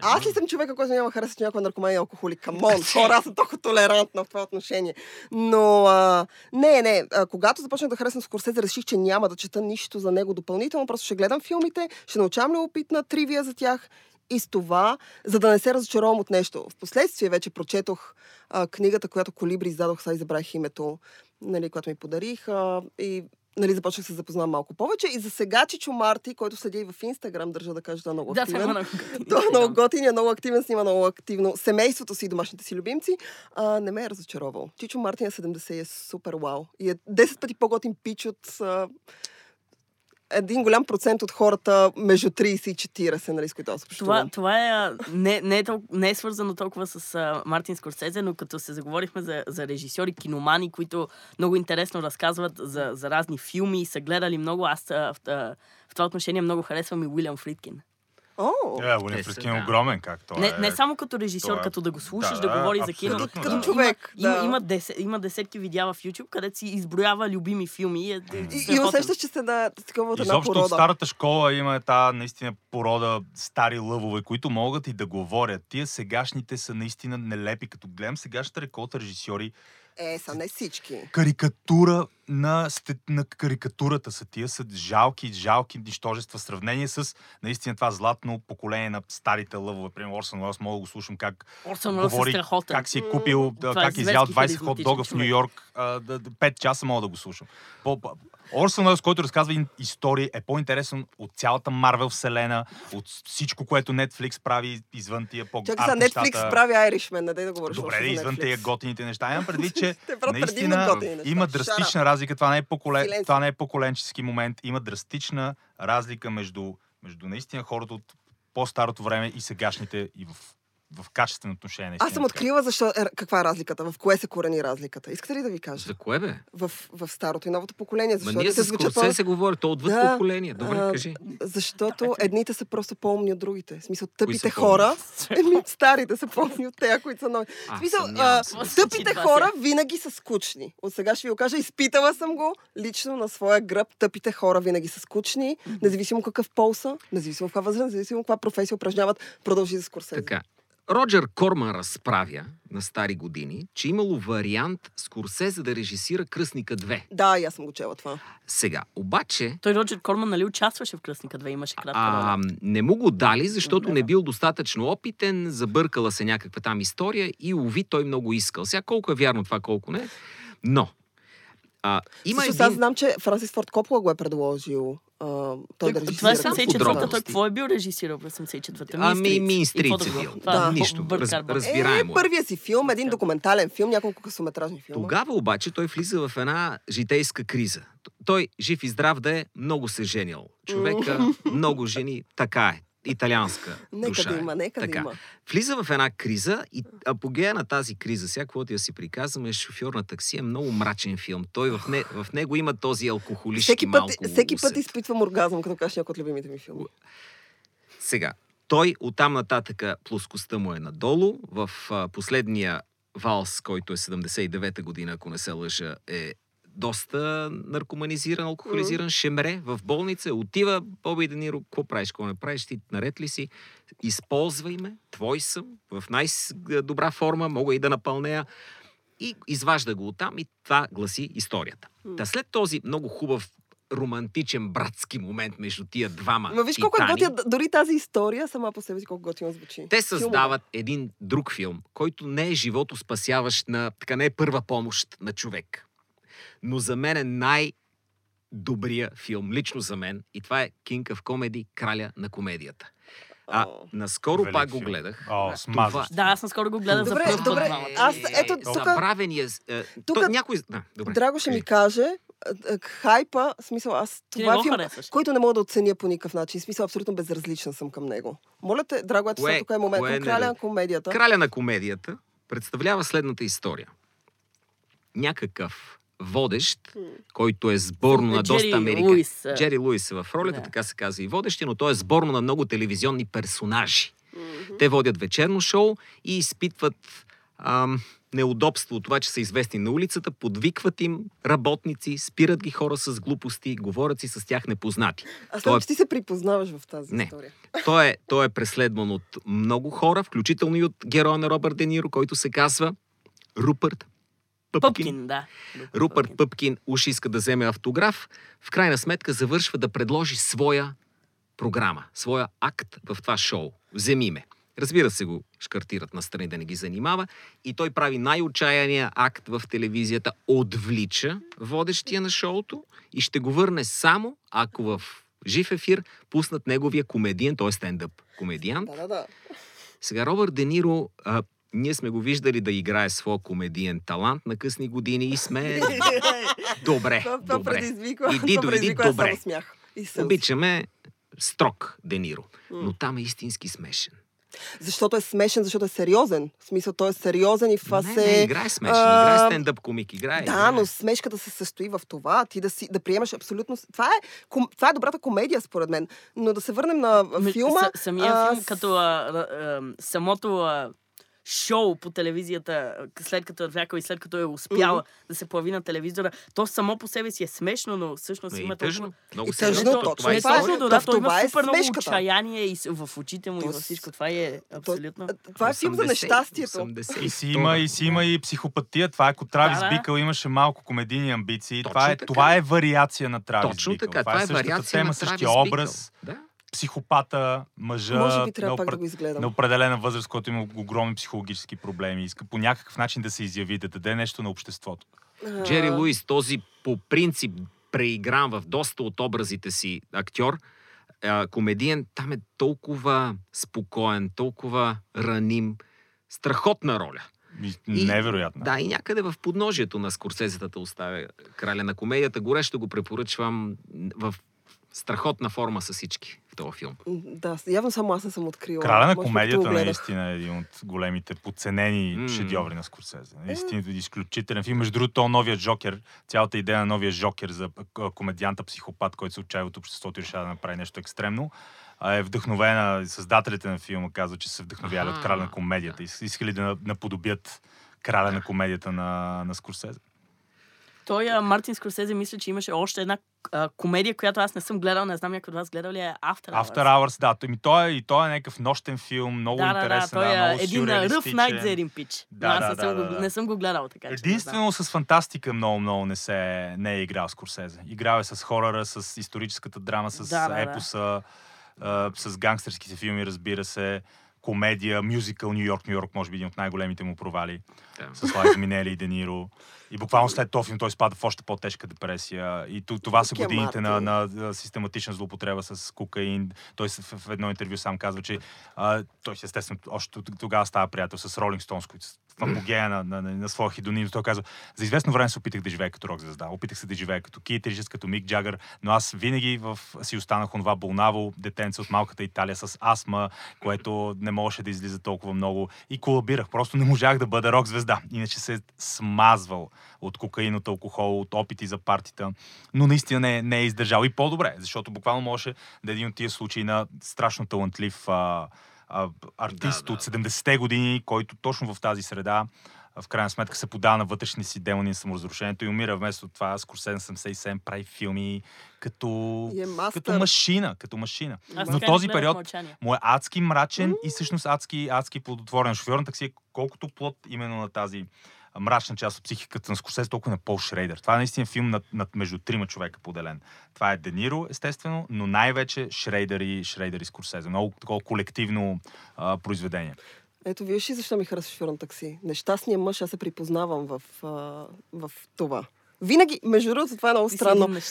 Аз ли съм човека, който няма хареса, че някой е наркоман и алкохолик? Камон, хора, аз съм толкова толерантна в това отношение. Но, а, не, не, а, когато започнах да харесвам Скорсезе, реших, че няма да чета нищо за него допълнително, просто ще гледам филмите, ще научавам любопитна тривия за тях и с това, за да не се разочаровам от нещо. Впоследствие вече прочетох а, книгата, която Колибри издадох, сега забравих името, нали, която ми подарих а, и нали, започнах да се запознавам малко повече. И за сега Чичо Марти, който следи и в Инстаграм, държа да кажа, да е много Да, активен. е готин. Той е много готин, е много активен, снима много активно семейството си и домашните си любимци. А, не ме е разочаровал. Чичо Мартин е 70 и е супер вау. И е 10 пъти по-готин пич от а, един голям процент от хората между 30 и 40, нали, с които аз Това, това е, не, не, е тол- не е свързано толкова с а, Мартин Скорсезе, но като се заговорихме за, за режисьори, киномани, които много интересно разказват за, за разни филми и са гледали много, аз а, в, а, в това отношение много харесвам и Уилям Фридкин. О, Е, Уилям Те Фридкин са, е да. огромен, как той Не, е. не само като режисьор, е- като да го слушаш, да, да, говори за кино. абсолютно, Като да. човек, Има, да. има, десет, има десетки видеа в YouTube, където си изброява любими филми. И, е, е, и, и усещаш, че сте да, такова от една Изобщо от порода. старата школа има тази наистина порода стари лъвове, които могат и да говорят. Тия сегашните са наистина нелепи. Като гледам сегашната реколта режисьори, Е, са не всички. карикатура на, на карикатурата са тия, са жалки, жалки нищожества в сравнение с наистина това златно поколение на старите лъвове. Примерно Орсън Уелс, мога да го слушам как Орсън е говори, страхотен. как си е купил, е как е изял зверски 20 хот дога в Нью. Йорк, а, да, да, 5 часа мога да го слушам. По, по, Орсън Уелс, който разказва истории, е по-интересен от цялата Марвел вселена, от всичко, което Netflix прави извън тия по Чакай сега, Netflix прави Irishman, не дай да говориш. Добре, да извън тия готините неща. Имам предвид, че наистина има драстична разлика. Това не, е поколен... Това не е поколенчески момент. Има драстична разлика между, между наистина хората от по-старото време и сегашните и в в качествено отношение. Аз съм открила защо, е, каква е разликата, в кое се корени разликата. Искате ли да ви кажа? За кое бе? В, в старото и новото поколение. Ма Защото ние едните с звучат Скорсезе се говори, то отвъд Да, поколение. Добре, а, кажи. Защото едните са просто по-умни от другите. В смисъл, тъпите хора, еми, старите са по-умни от тези, които са нови. А, В смисъл, а, тъпите това хора винаги са скучни. От сега ще ви го кажа, изпитала съм го лично на своя гръб. Тъпите хора винаги са скучни, независимо какъв пол са, независимо каква възраст, независимо каква професия упражняват, продължи за Скорсезе. Така. Роджер Корман разправя на стари години, че имало вариант Скорсезе да режисира Кръсника 2. Да, и аз съм го чела това. Сега, обаче, Той Роджер Корман, нали, участваше в Кръсника 2, имаше кратка а, роля. не му го дали, защото не да. бил достатъчно опитен, забъркала се някаква там история и уви той много искал. Сега колко е вярно това, колко не. Но, а, има Също един... аз знам, че Франсис Форд Копола го е предложил а, той да режисира. Това е Знам 74-та, подробности. той какво е бил режисирал през 74-та? Ами, Мин Стрит И какво друго? бил. Да. е Нищо. Раз, разбираемо Е, е. първия си филм, един документален филм, няколко късометражни филма. Тогава обаче той влиза в една житейска криза. Той, жив и здрав да е, много се женил. Човека, много жени, така е. Италианска Нека душа да е. има, нека така. да има. Влиза в една криза и апогея на тази криза, сега каквото я си приказваме, е шофьор на такси е много мрачен филм. Той в, не, в него има този алкохолишки Всеки път, малко всеки път усет. изпитвам оргазъм, като кажеш някой от любимите ми филми. Сега, той оттам нататъка плоскостта му е надолу. В а, последния валс, който е 79-та година, ако не се лъжа, е доста наркоманизиран, алкохолизиран, шемре в болница, отива Боби Дениро, какво правиш, какво не правиш, ти наред ли си, използвай ме, твой съм, в най-добра форма, мога и да напълнея. И изважда го оттам и това гласи историята. Та след този много хубав романтичен братски момент между тия двама Но виж колко е титани, готина, дори тази история сама по себе си колко готино звучи. те създават един друг филм, който не е живото спасяващ на, така не е първа помощ на човек. Но за мен е най-добрия филм, лично за мен, и това е King of Comedy, краля на комедията. А, наскоро Велик пак го гледах. О, смазващ. Да, аз наскоро го гледах Добре, за първ добре, аз- ето, е, тук- Забравения... Е, тук- то, някой... Да, добре. Драго ще ми каже, а, хайпа, смисъл аз, не това е филм, харесваш. който не мога да оценя по никакъв начин. Смисъл абсолютно безразлична съм към него. Моля те, Драго, ето Кое- сега тук е момент кое не краля да- на комедията. Краля на комедията представлява следната история. Някакъв водещ, който е сборно на доста Джери америка. Луис, а. Джери Луис е в ролята, Да. така се казва и водещи, но той е сборно на много телевизионни персонажи. Мгм. Те водят вечерно шоу и изпитват ам, неудобство от това, че са известни на улицата, подвикват им работници, спират ги хора с глупости, говорят си с тях непознати. Знам, е- че ти се припознаваш в тази Не. история. Той е, той е преследван от много хора, включително и от героя на Робърт Де Ниро, който се казва Рупърт Пъпкин. Пъпкин, да. Рупърт Пъпкин уж иска да вземе автограф, в крайна сметка завършва да предложи своя програма, своя акт в това шоу. Вземи ме. Разбира се го шкартират настрани да не ги занимава и той прави най-отчаяния акт в телевизията, отвлича водещия на шоуто и ще го върне само ако в жив ефир пуснат неговия комедиен, т.е. стендъп комедиант. Да, да, да. Сега Робърт Де Ниро, а, ние сме го виждали да играе своя комедиен талант на късни години и сме добре, Това, това добре. предизвиква, Иди, това предизвиква добре. само смях. И. Обичаме строг Де Ниро, но там е истински смешен. Защото е смешен, защото е сериозен. В смисъл, той е сериозен и това не, се... не, играе смешен, а, играе стендъп комик, играе. Да, играе. но смешката се състои в това, ти да, си, да приемаш абсолютно... Това е, ком... това е добрата комедия, според мен. Но да се върнем на филма... С, самия а, филм, като а, а, самото а, шоу по телевизията, след като е отвлякал и след като е успял да се появи на телевизора, то само по себе си е смешно, но всъщност Но и има тъжно. Много тъжно, то точно това е Не е. точно, То да, в той има е супер много отчаяние и в очите му и То във всичко. Това е абсолютно... Това е филм за 80, нещастието. 80. И си има, и си има и психопатия. Това е, ако Травис. Бикъл имаше малко комедийни амбиции. Точно това, е, е вариация на Травис Точно Бикъл. така, това е същата вариация тема, на същия Травис образ. Бикъл. Да. Психопата, мъжа Може би трябва на, пак да го изгледам. на определена възраст, който има огромни психологически проблеми. Иска по някакъв начин да се изяви, да даде нещо на обществото. А, Джери Луис, този по принцип преигран в доста от образите си актьор, комедиен, там е толкова спокоен, толкова раним. Страхотна роля. И, невероятно. Да, и някъде в подножието на Скорсезетата оставя краля на комедията. Горещо го препоръчвам в страхотна форма са всички в този филм. Да, явно само аз не съм открила. Краля на Може комедията наистина е един от големите подценени М. шедьоври на Скорсезе. Е. Наистина изключителен филм. Между другото, то новия Жокер, цялата идея на новия Жокер за комедианта психопат, който се отчаява от обществото и решава да направи нещо екстремно, е вдъхновена. Създателите на филма казват, че са вдъхновяли от краля на комедията. Ис- Искали да на- наподобят краля на комедията на, на Скорсезе. Той, а, Мартин Скорсезе, мисля, че имаше още една а, комедия, която аз не съм гледал, не знам някой от вас гледал ли е After Hours. After Hours, да. Той, ми, той, е, и той е някакъв нощен филм, много да, да, да, интересен, той да, е много един ръв найт за един пич. Да, Но аз да, не, съм да, го, да, да. не съм го гледал, така че не знам. Единствено с фантастика много, много не, се, не е играл Скорсезе. Играл е с хорора, с историческата драма, с Да, да, да. епоса, а, с гангстерските филми, разбира се, комедия, мюзикъл Нью Йорк, Нью Йорк, може би един от най-големите му провали, Да. с Лайза Минели и Дениро. И буквално след този филм той спада в още по-тежка депресия. И това са е годините на, на, систематична злоупотреба с кокаин. Той в, едно интервю сам казва, че а, той естествено още тогава става приятел с Ролинг Стоунс, които в апогея на, на, на, на своя хидоним. Той казва, за известно време се опитах да живея като рок звезда. Опитах се да живея като Кит Ричардс, като Мик Джагър, но аз винаги в, си останах онова болнаво детенце от малката Италия с астма, което не можеше да излиза толкова много и колабирах. Просто не можах да бъда рок звезда. Иначе се смазвал от кокаин, от алкохол, от опити за партита, но наистина не, е- не е издържал. И по-добре, защото буквално можеше да е един от тия случаи на страшно талантлив а, а, артист Да, да. от 70-те години, който точно в тази среда в крайна сметка се подава на вътрешни си демони на саморазрушението и умира вместо това. Скорсен 77 прави филми като, И е мастър. като машина, като машина. Аз Но този период Мълчание. му е адски мрачен и всъщност адски, адски плодотворен. Шофьор на такси е колкото плод именно на тази мрачна част от психиката на Скорсезе, толкова на Пол Шрейдер. Това е наистина филм над, над между трима човека поделен. Това е Дениро, естествено, но най-вече Шрейдер и, Шрейдер и Скорсезе. Много такова колективно а, произведение. Ето, виж и защо ми харесва шофьор такси. Нещастният мъж, аз се припознавам в, а, в това. Винаги, между другото, това е много Ти странно. мъж.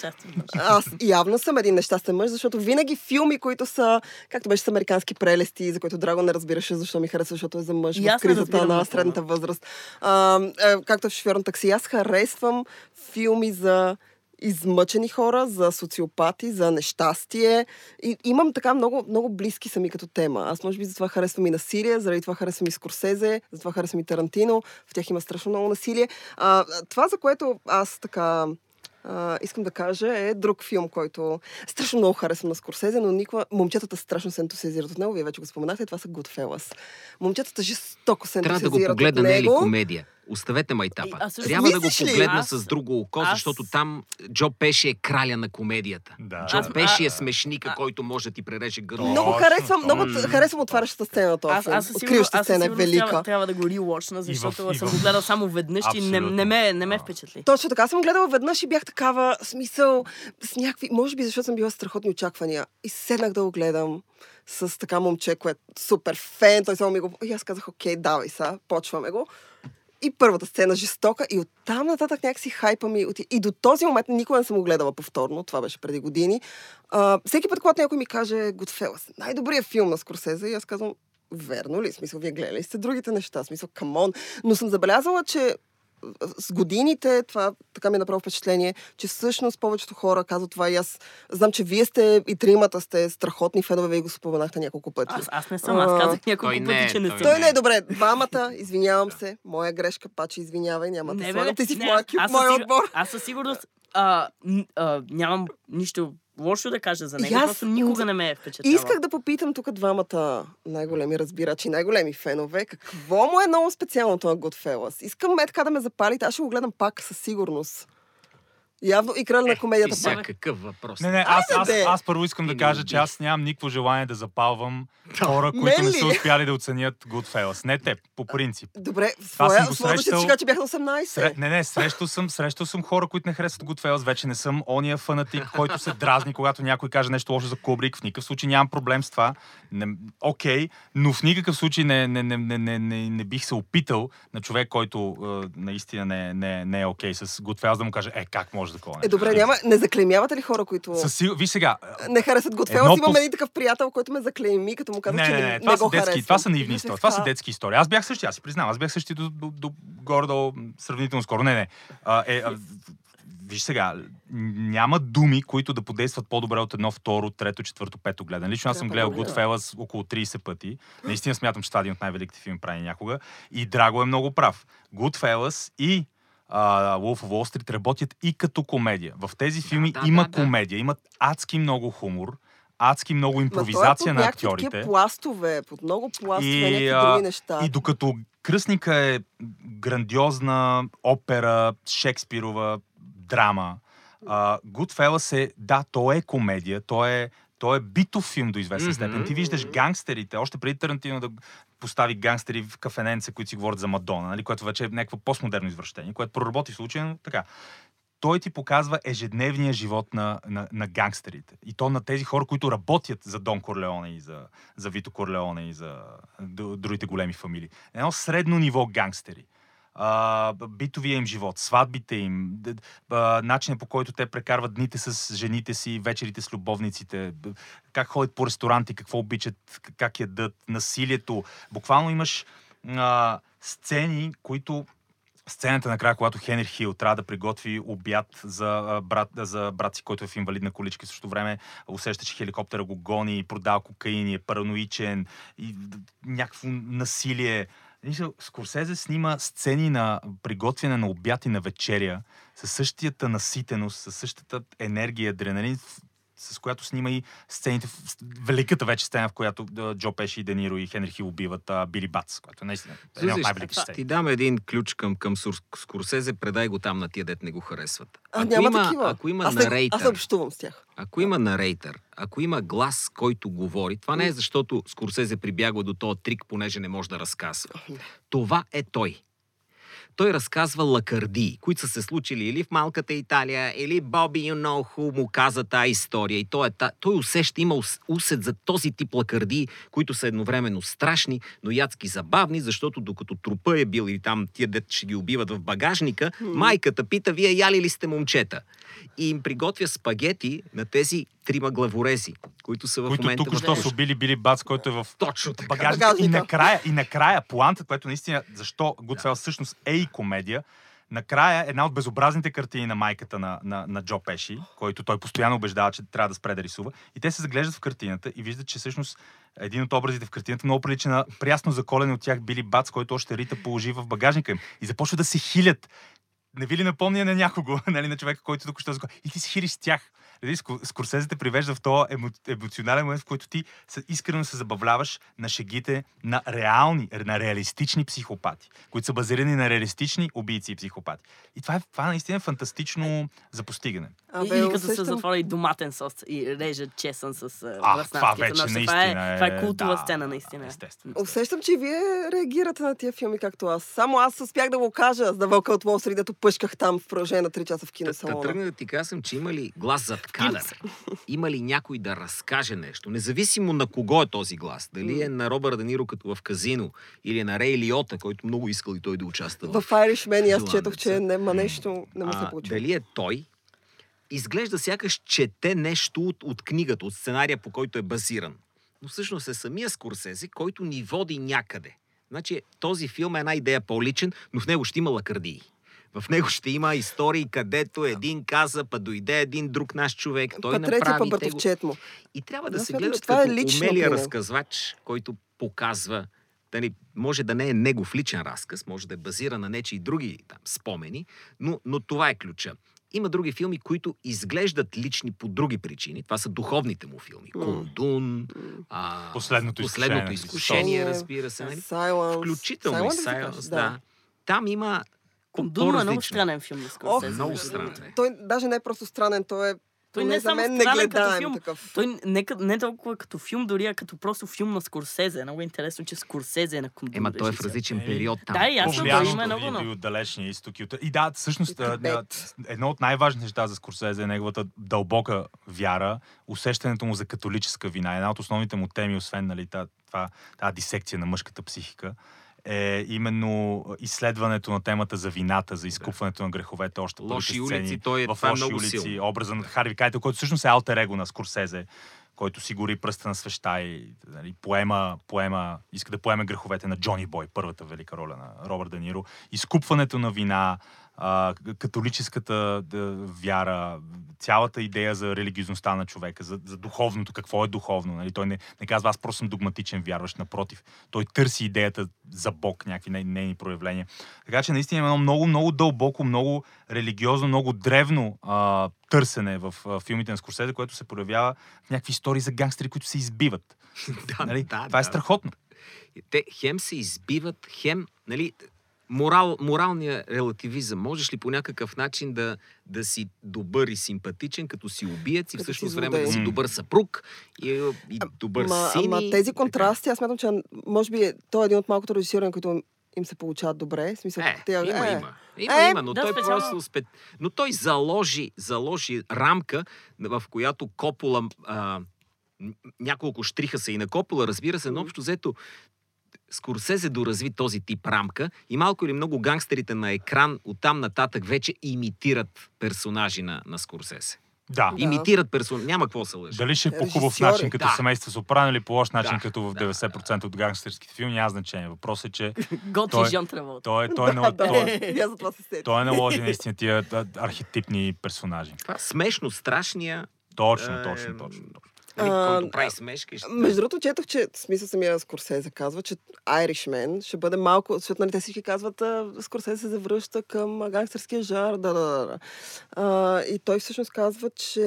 Аз явно съм един нещастен мъж, защото винаги филми, които са, както беше с американски прелести, за които Драго не разбираше защо ми харесва, защото е за мъж в кризата на средната възраст. А, а, както в шофьор на такси, аз харесвам филми за измъчени хора, за социопати, за нещастие. И имам така много, много близки сами като тема. Аз може би затова харесвам и насилие, заради това харесвам и Скорсезе, затова харесвам и Тарантино. В тях има страшно много насилие. А, това, за което аз така а, искам да кажа, е друг филм, който страшно много харесвам на Скорсезе, но никога... Момчетата страшно се ентусиазират от него, вие вече го споменахте, това са Goodfellas. Момчетата жестоко се Трябва ентусиазират да го погледна, от не е ли комедия? Оставете майтапа. Аз също Трябва да го погледна Аз- с друго око, аз- защото там Джо Пеши е краля на комедията. Да. Джо Аз- Пеши е смешника, а- който може да ти пререже гърло. Много харесвам, много харесвам отварящата сцена на този Аз, аз със сцена е велика. трябва, трябва да го рewatchна, защото съм го гледал само веднъж и не, не, ме, не ме впечатли. Точно така съм гледала веднъж и бях такава смисъл с някакви, може би защото съм била страхотни очаквания. И седнах да го гледам с така момче, което е супер фен. Той само ми го... И аз казах, окей, давай са, почваме го. И първата сцена жестока и оттам нататък някакси хайпа ми оти... И до този момент никога не съм го гледала повторно, това беше преди години. А, всеки път, когато някой ми каже Goodfellas, най-добрият филм на Скорсезе, и аз казвам, верно ли? Смисъл, вие гледали ли сте другите неща? Смисъл, камон. Но съм забелязала, че с годините това така ми е направо впечатление, че всъщност повечето хора казват това и аз знам, че вие сте и тримата сте страхотни фенове, вие го споменахте няколко пъти. Аз, аз не съм, аз А, казах няколко той пъти, не е, че не той съм. Той не е добре. Двамата, извинявам се. Моя грешка, паче, извинявай, няма да слагам. Ти си в не, моя аз- кюб, аз със моя отбор. Аз със сигурност а, а, нямам нищо лошо да кажа за него, аз- просто никога не ме е впечатлявал. Исках да попитам тук двамата най-големи разбирачи, най-големи фенове, какво му е много специалното на Goodfellas? Искам ме така да ме запалите, аз ще го гледам пак със сигурност. Явно и краля на комедията сега пак. какъв въпрос? Не, не, аз, аз, аз първо искам да кажа, че аз нямам никакво желание да запалвам хора, които не са ли? успяли да оценят Goodfellas. Не теб, по принцип. Добре, в Това своя, си срещал- сега, че бях на 18. Сре... Не, не, срещал съм, срещал съм хора, които не харесват Goodfellas. Вече не съм ония фанатик, който се дразни, когато някой каже нещо лошо за Кубрик. В никакъв случай нямам проблем с това. Не, окей, но в никакъв случай не, не, не, не, не, не, не бих се опитал на човек, който е, наистина не, не, не е окей с Goodfellas да му каже, е, как може такова Е, добре, няма, не заклеймявате ли хора, които Със сигур... Виж сега, не харесват Goodfellas? Едно Имам един такъв приятел, който ме заклейми, като му казах, не, че не, не, не, не това, са го детски, харесвам. това са наивни истории. Това са детски истории. Аз бях същия, аз си признавам. Аз бях същия до, до, до горе-долу сравнително скоро. Не, не. А, е, а, виж сега, няма думи, които да подействат по-добре от едно, второ, трето, четвърто, пето гледане. Лично аз съм Да, гледал Goodfellas около 30 пъти. Наистина смятам, че това е един от най-великите филми, правени някога. И Драго е много прав. Goodfellas и Wolf of Wall Street работят и като комедия. В тези филми да, има да, да. комедия, имат адски много хумор, адски много Ма импровизация е на актьорите. пластове, под много пластове, И, други неща. И докато Кръсника е грандиозна опера, Шекспирова драма, а, Goodfellas е, да, то е комедия, то е, то е битов филм до известна Мгм. степен. Ти виждаш гангстерите, още преди Тарантино да постави гангстери в кафененца, които си говорят за Мадона, нали, което вече е някакво постмодерно извращение, което проработи случайно така. Той ти показва ежедневния живот на, на, на гангстерите. И то на тези хора, които работят за Дон Корлеоне и за, за Вито Корлеоне и за другите големи фамилии. Едно средно ниво гангстери. А, битовия им живот, сватбите им, а, начинът по който те прекарват дните с жените си, вечерите с любовниците, как ходят по ресторанти, какво обичат, как ядат, насилието. Буквално имаш а, сцени, които сцената накрая, когато Хенри Хил трябва да приготви обяд за, брат, за брат си, който е в инвалидна количка, в същото време усеща, че хеликоптера го гони, продава кокаин, е параноичен и някакво насилие. Скорсезе снима сцени на приготвяне на обяд и на вечеря със същата наситеност, със същата енергия, адреналин, с която снима и сцените, великата вече сцена, в която Джо Пеши и Дениро и Хенри Хил убиват а, Били Бац, която е наистина една от най-великите ще сцени. ти дам един ключ към, към Скорсезе, предай го там на тия, дет не го харесват. а, ако, няма има, такива. ако има аз, нарейтър, аз общувам с тях. ако има нарейтър, ако има глас, който говори, това не е защото Скорсезе прибягва до този трик, понеже не може да разказва. Това е той. Той разказва лакардии, които са се случили или в малката Италия, или Боби You Know Who му каза тази история. И той, е той усеща, има ус- усет за този тип лакардии, които са едновременно страшни, но ядски забавни, защото докато трупа е бил или там тия дет ще ги убиват в багажника, майката пита, вие яли ли сте момчета? И им приготвя спагети на тези трима главорези, които са в които момента тук в що куш- са убили Били Бац, който е в Точно така. багажника. И накрая, и накрая планта, което наистина, защо Goodfellas всъщност е и комедия, накрая една от безобразните картини на майката на, на, на Джо Пеши, който той постоянно убеждава, че трябва да спре да рисува. И те се заглеждат в картината и виждат, че всъщност един от образите в картината много прилича на прясно заколен от тях Били Бац, който още Рита положи в багажника им. И започва да се хилят. Не ви ли напомня на някого, нали, на човека, който тук ще И ти се хилиш с тях. Нали, Ско- Скорсезе те привежда в този емо, емоционален момент, в който ти искрено се забавляваш на шегите на реални, на реалистични психопати, които са базирани на реалистични убийци и психопати. И това, е, това наистина е фантастично за постигане. А, и, и като се затворя и доматен сос и реже чесън с А, това вече Това наистина е, е... това е култова да, сцена, наистина. Естествено. Усещам, че и вие реагирате на тия филми, както аз. Само аз успях да го кажа за Вълка от Уолл Стрит, дето пъшках там в продължение на 3 часа в Та, та киносалона. тръгна да ти казвам, че има ли глас зад кадър? Има ли някой да разкаже нещо? Независимо на кого е този глас. Дали е на Робър Даниро като в казино, или е на Рей Лиота, който много искал и той да участва В Irishman аз четох, че нема нещо, не му се А, получи. дали е той, изглежда сякаш чете нещо от, от книгата, от сценария, по който е базиран. Но всъщност е самия Скорсезе, който ни води някъде. Значи този филм е една идея по-личен, но в него ще има лакардии. В него ще има истории, където един каза, па дойде един друг наш човек, той Па направи па го... братовчет му. И трябва да Аз се гледа това е като лично умелия при него. разказвач, който показва, дали, може да не е негов личен разказ, може да е базиран на нечи и други там, спомени, но, но това е ключа. Има други филми, които изглеждат лични по други причини. Това са духовните му филми. М. Кундун, а, Последното последното изкушение. изкушение, разбира се. Нали? Silence. Включително и Silence се Silence, казва? да. Там има Кондуно е много странен филм Ох, много странен. Той даже не е просто странен, той е Той не е за само мен като негледаем филм. такъв. Той не, не толкова като филм, дори а като просто филм на Скорсезе. Много е интересно, че Скорсезе е на Кондуно. Ема той е в различен Еми, период там. Да, съм Повлияното има много, и от далечния изток. И, от... и да, всъщност, едно от най-важните неща за Скорсезе е неговата дълбока вяра, усещането му за католическа вина. Една от основните му теми, освен нали, това, тази дисекция на мъжката психика, е именно изследването на темата за вината, за изкупването на греховете, още Лоши сцени улици, той е- в е лоши много улици, силно. образа на Харви Кайтел, който всъщност е алтер его на Скорсезе, който си гори пръста на свеща и нали, поема, поема, иска да поеме греховете на Джони Бой, първата велика роля на Робърт Де Ниро. Изкупването на вина, а, католическата да, вяра, цялата идея за религиозността на човека, за, за духовното, какво е духовно. Нали? Той не, не казва, аз просто съм догматичен вярващ, напротив. Той търси идеята за Бог, някакви ней- нейни проявления. Така че наистина има едно много, много дълбоко, много религиозно, много древно а, търсене в а, филмите на Скорсезе, което се проявява в някакви истории за гангстери, които се избиват. да, Нали? да, Това е да. страхотно. Те хем се избиват, хем, нали, морал, моралния релативизъм. Можеш ли по някакъв начин да, да си добър и симпатичен, като си убиец и в Като същото си време да си добър съпруг и, и добър Ма, син? ама тези контрасти, аз смятам, че може би е- той е един от малкото режисьори, които им се получават добре. В смисъл, Е, те- има, е, има. Има, Е, има, но да, той специално- просто спе... Но той заложи, заложи рамка, в която Копола... А, няколко штриха са и на Копола, разбира се, но общо взето Скорсезе доразви този тип рамка и малко или много гангстерите на екран оттам нататък вече имитират персонажи на, на Скорсезе. Да. Да. Имитират персонажи. Няма какво се лъжи. Дали ще е по хубав начин, като Да. семейство Сопрано или по лош начин, Да, като в да, 90% от гангстерските филми, няма значение. Въпросът е, че Готви Той- Жан Траволта. той, е- той, е, да, нал- да, той, е- той е наложи наистина тия архетипни персонажи. Това смешно, страшния, Точно, Е, точно, точно. точно. Нали, който прави смешка. и ще- Между другото, четох, че смисъл самия Скорсезе казва, че Irishman ще бъде малко, защото нали, те всички казват, Скорсезе се завръща към гангстерския жар, да, да, да. А, и той всъщност казва, че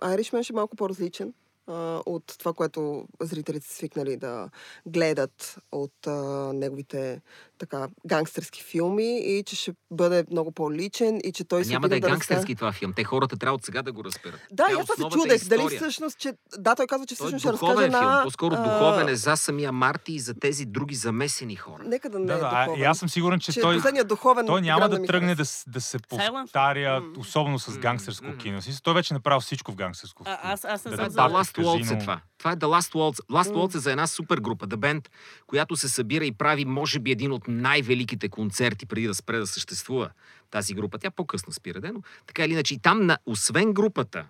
Irishman ще е малко по-различен а, от това, което зрителите са свикнали да гледат от а, неговите така гангстерски филми и че ще бъде много по-личен и че той А се няма да е разка- гангстерски това филм. Те хората трябва от сега да го разберат. Да, е аз се чудех. Дали всъщност, че... Да, той казва, че Той е всъщност ще разкаже духовен филм. на... По-скоро духовен е за самия Марти и за тези други замесени хора. Нека да не Да, е да, а, духовен. и аз съм сигурен, че, че той, духовен той няма не да тръгне да, да се повтаря, особено с гангстерско м. кино. Той вече направил всичко в гангстерско А, аз, аз не Да, съм да, да. Last Waltz е казино. това. Това е The Last Waltz. Last. Waltz е за една супер група, The Band, която се събира и прави, може би, един от най-великите концерти преди да спре да съществува тази група. Тя по-късно спира, де, но така или иначе. И там, на, освен групата,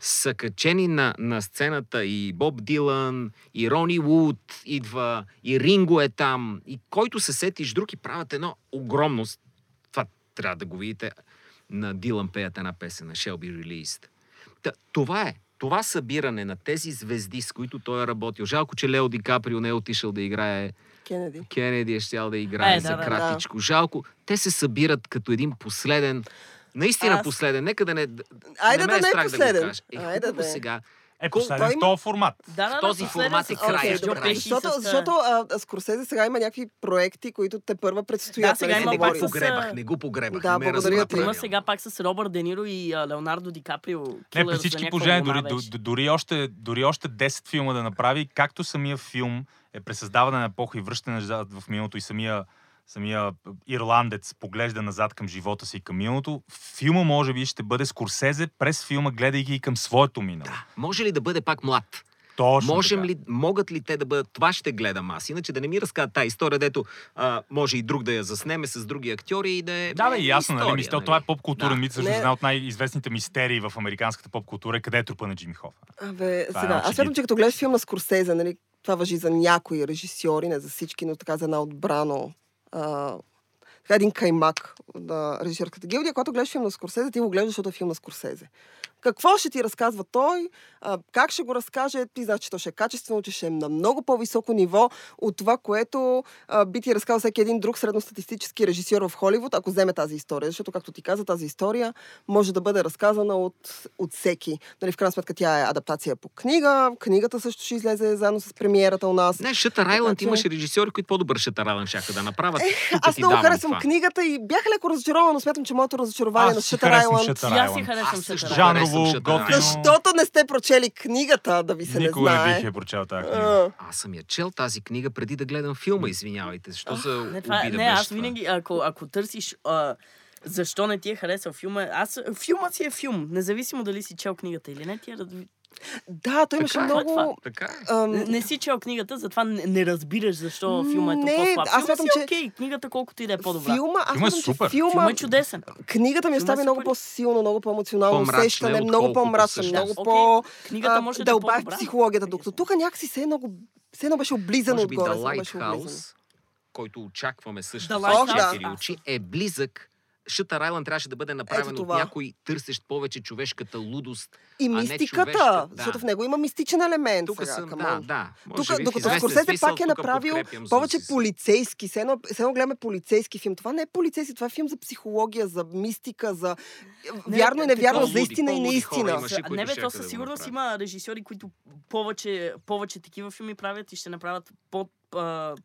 са качени на, на сцената и Боб Дилан, и Рони Вуд идва, и Ринго е там, и който се сетиш друг и правят едно огромно... Това трябва да го видите. На Дилан пеят една песен на Shall Be Released. Та, това е. Това събиране на тези звезди, с които той е работил. Жалко, че Лео Ди Каприо не е отишъл да играе Кенеди. Кенеди е щял да играе Е, за да, да, да. кратичко. Жалко. Те се събират като един последен Наистина Аз- последен. Нека да не... Айде ме да е не е да последен. кажа. Е, Айде да е. сега. Е, последен той в този формат. Да, да, В този да, формат е края. Пеши Защото, защото а, Скорсезе сега има някакви проекти, които те първа предстоят. Да, сега нали, има не го пак с- погребах, не го погребах. Да, не благодаря ти. Има сега пак с Робърт Де Ниро и а, Леонардо Ди Каприо. Не, при всички положения, дори, дори, още, дори още 10 филма да направи, както самия филм е пресъздаване на епоха и връщане назад в миналото и самия, самия ирландец поглежда назад към живота си и към миналото, филма може би ще бъде Скорсезе през филма, гледайки и към своето минало. Да. Може ли да бъде пак млад? Точно Можем така. ли, могат ли те да бъдат... Това ще гледам аз. Иначе да не ми разказват тази история, дето а, може и друг да я заснеме с други актьори и да е... Да, бе, е ясно, нали? история, Мисля, това е поп-културен Да. мит, всъщност Не. една от най-известните мистерии в американската поп-култура, е къде е трупа на Джимми Хофа. Абе, Това е сега, аз смятам, че като гледаш филм на Скорсезе, нали, това въжи за някои режисьори, не за всички, но така за една отбрано. А, един каймак на режисьорската гилдия, когато гледаш филм на Скорсезе, ти го гледаш, защото е филм на Скорсезе. Какво ще ти разказва той, а, как ще го разкаже, ти знаеш, че то ще е качествено, че ще е на много по-високо ниво от това, което а, би ти разказал всеки един друг средностатистически режисьор в Холивуд, ако вземе тази история. Защото, както ти каза, тази история може да бъде разказана от, от всеки. Нали, в крайна сметка тя е адаптация по книга, книгата също ще излезе заедно с премиерата у нас. Не, Шътър Айланд че- имаше режисьори, които по-добър Шътър Айланд щяха да направят. Тук Аз много харесвам това. книгата и бях леко разочарована, но смятам, че моето разочарование Аз на Шътър Айланд... Аз си харесвам Шътър Жанрово, Shutter готино. Защото не сте прочели книгата, да ви се Никога не не знае. бих я прочел тази книга. А, Аз съм я чел тази книга преди да гледам филма, извинявайте. Защо за Не, това, обида не беше аз това? винаги, ако, ако търсиш а, защо не ти е харесал филма, аз, филмът си е филм, независимо дали си чел книгата или не, ти е, да, той имаше Така е, много... това. Така е. ам, не, не си чел книгата, затова не, не разбираш защо филма е Не, по-слаб. аз смятам, си че- е окей, книгата колкото и да е по-добра. Филма, аз Филма е супер. филма, Филма е чудесен. книгата ми Филма е остави много по-силно, много по-емоционално По-мрачна е, усещане, много всъщност. много по... Книгата може да е психологията, докато тук някакси се е много... Все едно беше облизано Може би отгоре. The. Lighthouse, който очакваме също с Lighthouse, четири да. очи, е близък Шътър Айланд трябваше да бъде направен от някой търсещ повече човешката лудост. И не мистиката, човешка, да. защото в него има мистичен елемент. Тук сега, съм, да, да. Тук, докато Скорсезе пак е направил повече полицейски. Все едно, едно гледаме полицейски филм. Това не е полицейски, това е филм за психология, за мистика, за Не, вярно и невярно, за истина и неистина. Не бе, то със сигурност има режисьори, които повече, повече такива филми правят и ще направят по, а,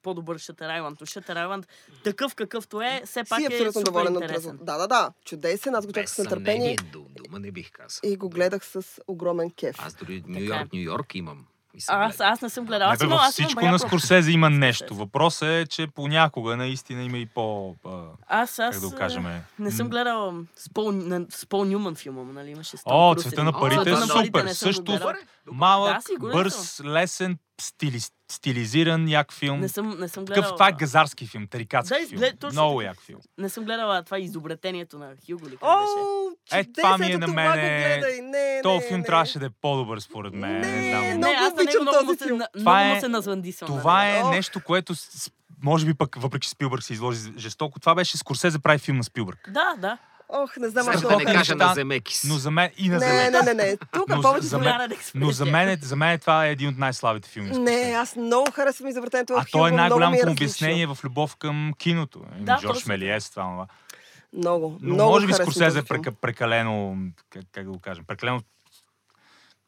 по-добър Шатър Айланд. Но Шатър Айланд, такъв какъвто е, все пак Си е абсолютно супер доволен от интересен. резултата. Да, да, да. Чудесен. Аз го чаках с нетърпение дума не бих казал. и го гледах с огромен кеф. Аз дори Нью е. Йорк, Нью Йорк имам. Аз, аз не съм гледал. Аз бе, имам, във аз всичко на Скорсезе има нещо. Въпросът е, че понякога наистина има и по... а, Аз, аз Как да кажем? не съм гледал с Пол, на- с Пол Нюман филма, нали имаше О, цвета на един. парите е на парите супер. съм го Също. Малък, бърз, лесен, стили, стилизиран, як филм. Не съм, не съм гледал. Такъв, това е газарски филм, тарикатски Да, филм. глед- точно Много як филм. Не съм гледала това изобретението на Хюго ли как О, беше. Е, това ми е на. Не, Този не, филм не. трябваше да е по-добър, според мен. Не, Не, знам. много не, аз обичам много този му се, филм. Това е- Това е О. нещо, което може би пък, въпреки че Спилбърг се изложи жестоко, това беше Скорсезе прави филм на Спилбърг. Да, да. Ох, не знам. Страхотни да не кажа на Земекис. Но за мен и на Не, Земекис. не, не, не. Тук Но повече за за мен- мен... Полярен Но за мен, за мен това е един от най-слабите филми. на Не, аз много харесвам изобретението А в то е най-голямото е различно. обяснение в любов към киното. Да, Джордж. Мелиес, това, това. Много, Но много може би Скорсезе е прекалено, как, как да го кажем, прекалено,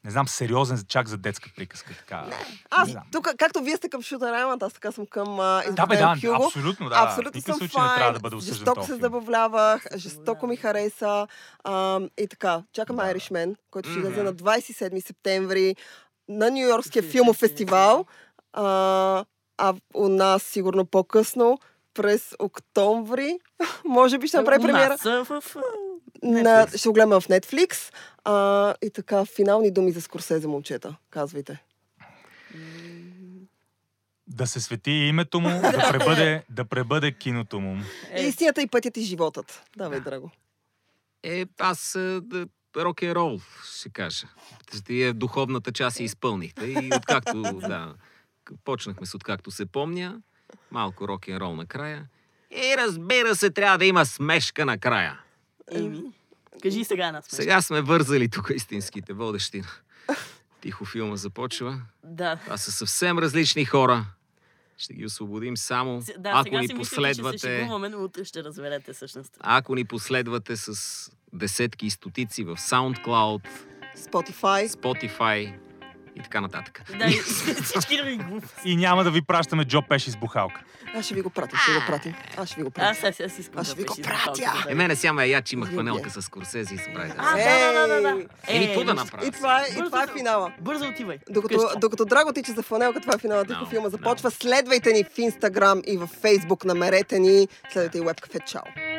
не знам, сериозен чак за детска приказка. Така. Аз Не тук, както вие сте към Айланд, аз така съм към а, Да, бе, да, Хюго. абсолютно, да. Абсолютно съм случай не файн. трябва да бъде осъждан Жестоко се забавлявах, жестоко ми хареса. А, и така, чакам Да. Irishman, който ще излезе на 27 септември на Нью Йоркския филмов фестивал. А, а у нас сигурно по-късно през октомври. Може би ще направи премиера. в, На, ще го гледаме в Netflix. А, и така, финални думи за Скорсезе, момчета. Казвайте. Да се свети името му, да пребъде, да пребъде киното му. Е, Истината и пътят и животът. Давай, драго. Е, аз да, рок н рол, ще кажа. Тия духовната част я изпълнихте и откакто, да, почнахме с откакто се помня, малко рок н рол накрая. И разбира се, трябва да има смешка накрая. Еми, кажи сега една смешка. Сега сме вързали тук истинските водещи. Тихо филма започва. Да. Това са съвсем различни хора. Ще ги освободим само, С- Да, ако ни си мислите, че последвате... шегуваме, но утре ще разберете всъщност. Ако ни последвате с десетки и стотици в SoundCloud, Spotify. Spotify и така нататък. Да, и всички други глупости. И няма да ви пращаме Джо Пеши с бухалка. Аз ще ви го пратя, ще ви го пратим. Аз ще ви го пратя. Аз сега си искам Аз ще ви го пратя. Е, мене сега ме я, че имах панелка с Скорсези и да А, се- да, да, да, да. Еми, какво да направя? И това е, и Бързо това е финала. Бързо отивай. Докато, докато Драго тича за фанелка, това е финала тихо No, филма започва. Следвайте ни в Инстаграм и в Фейсбук, намерете ни. Следвайте и Webcafe. Чао!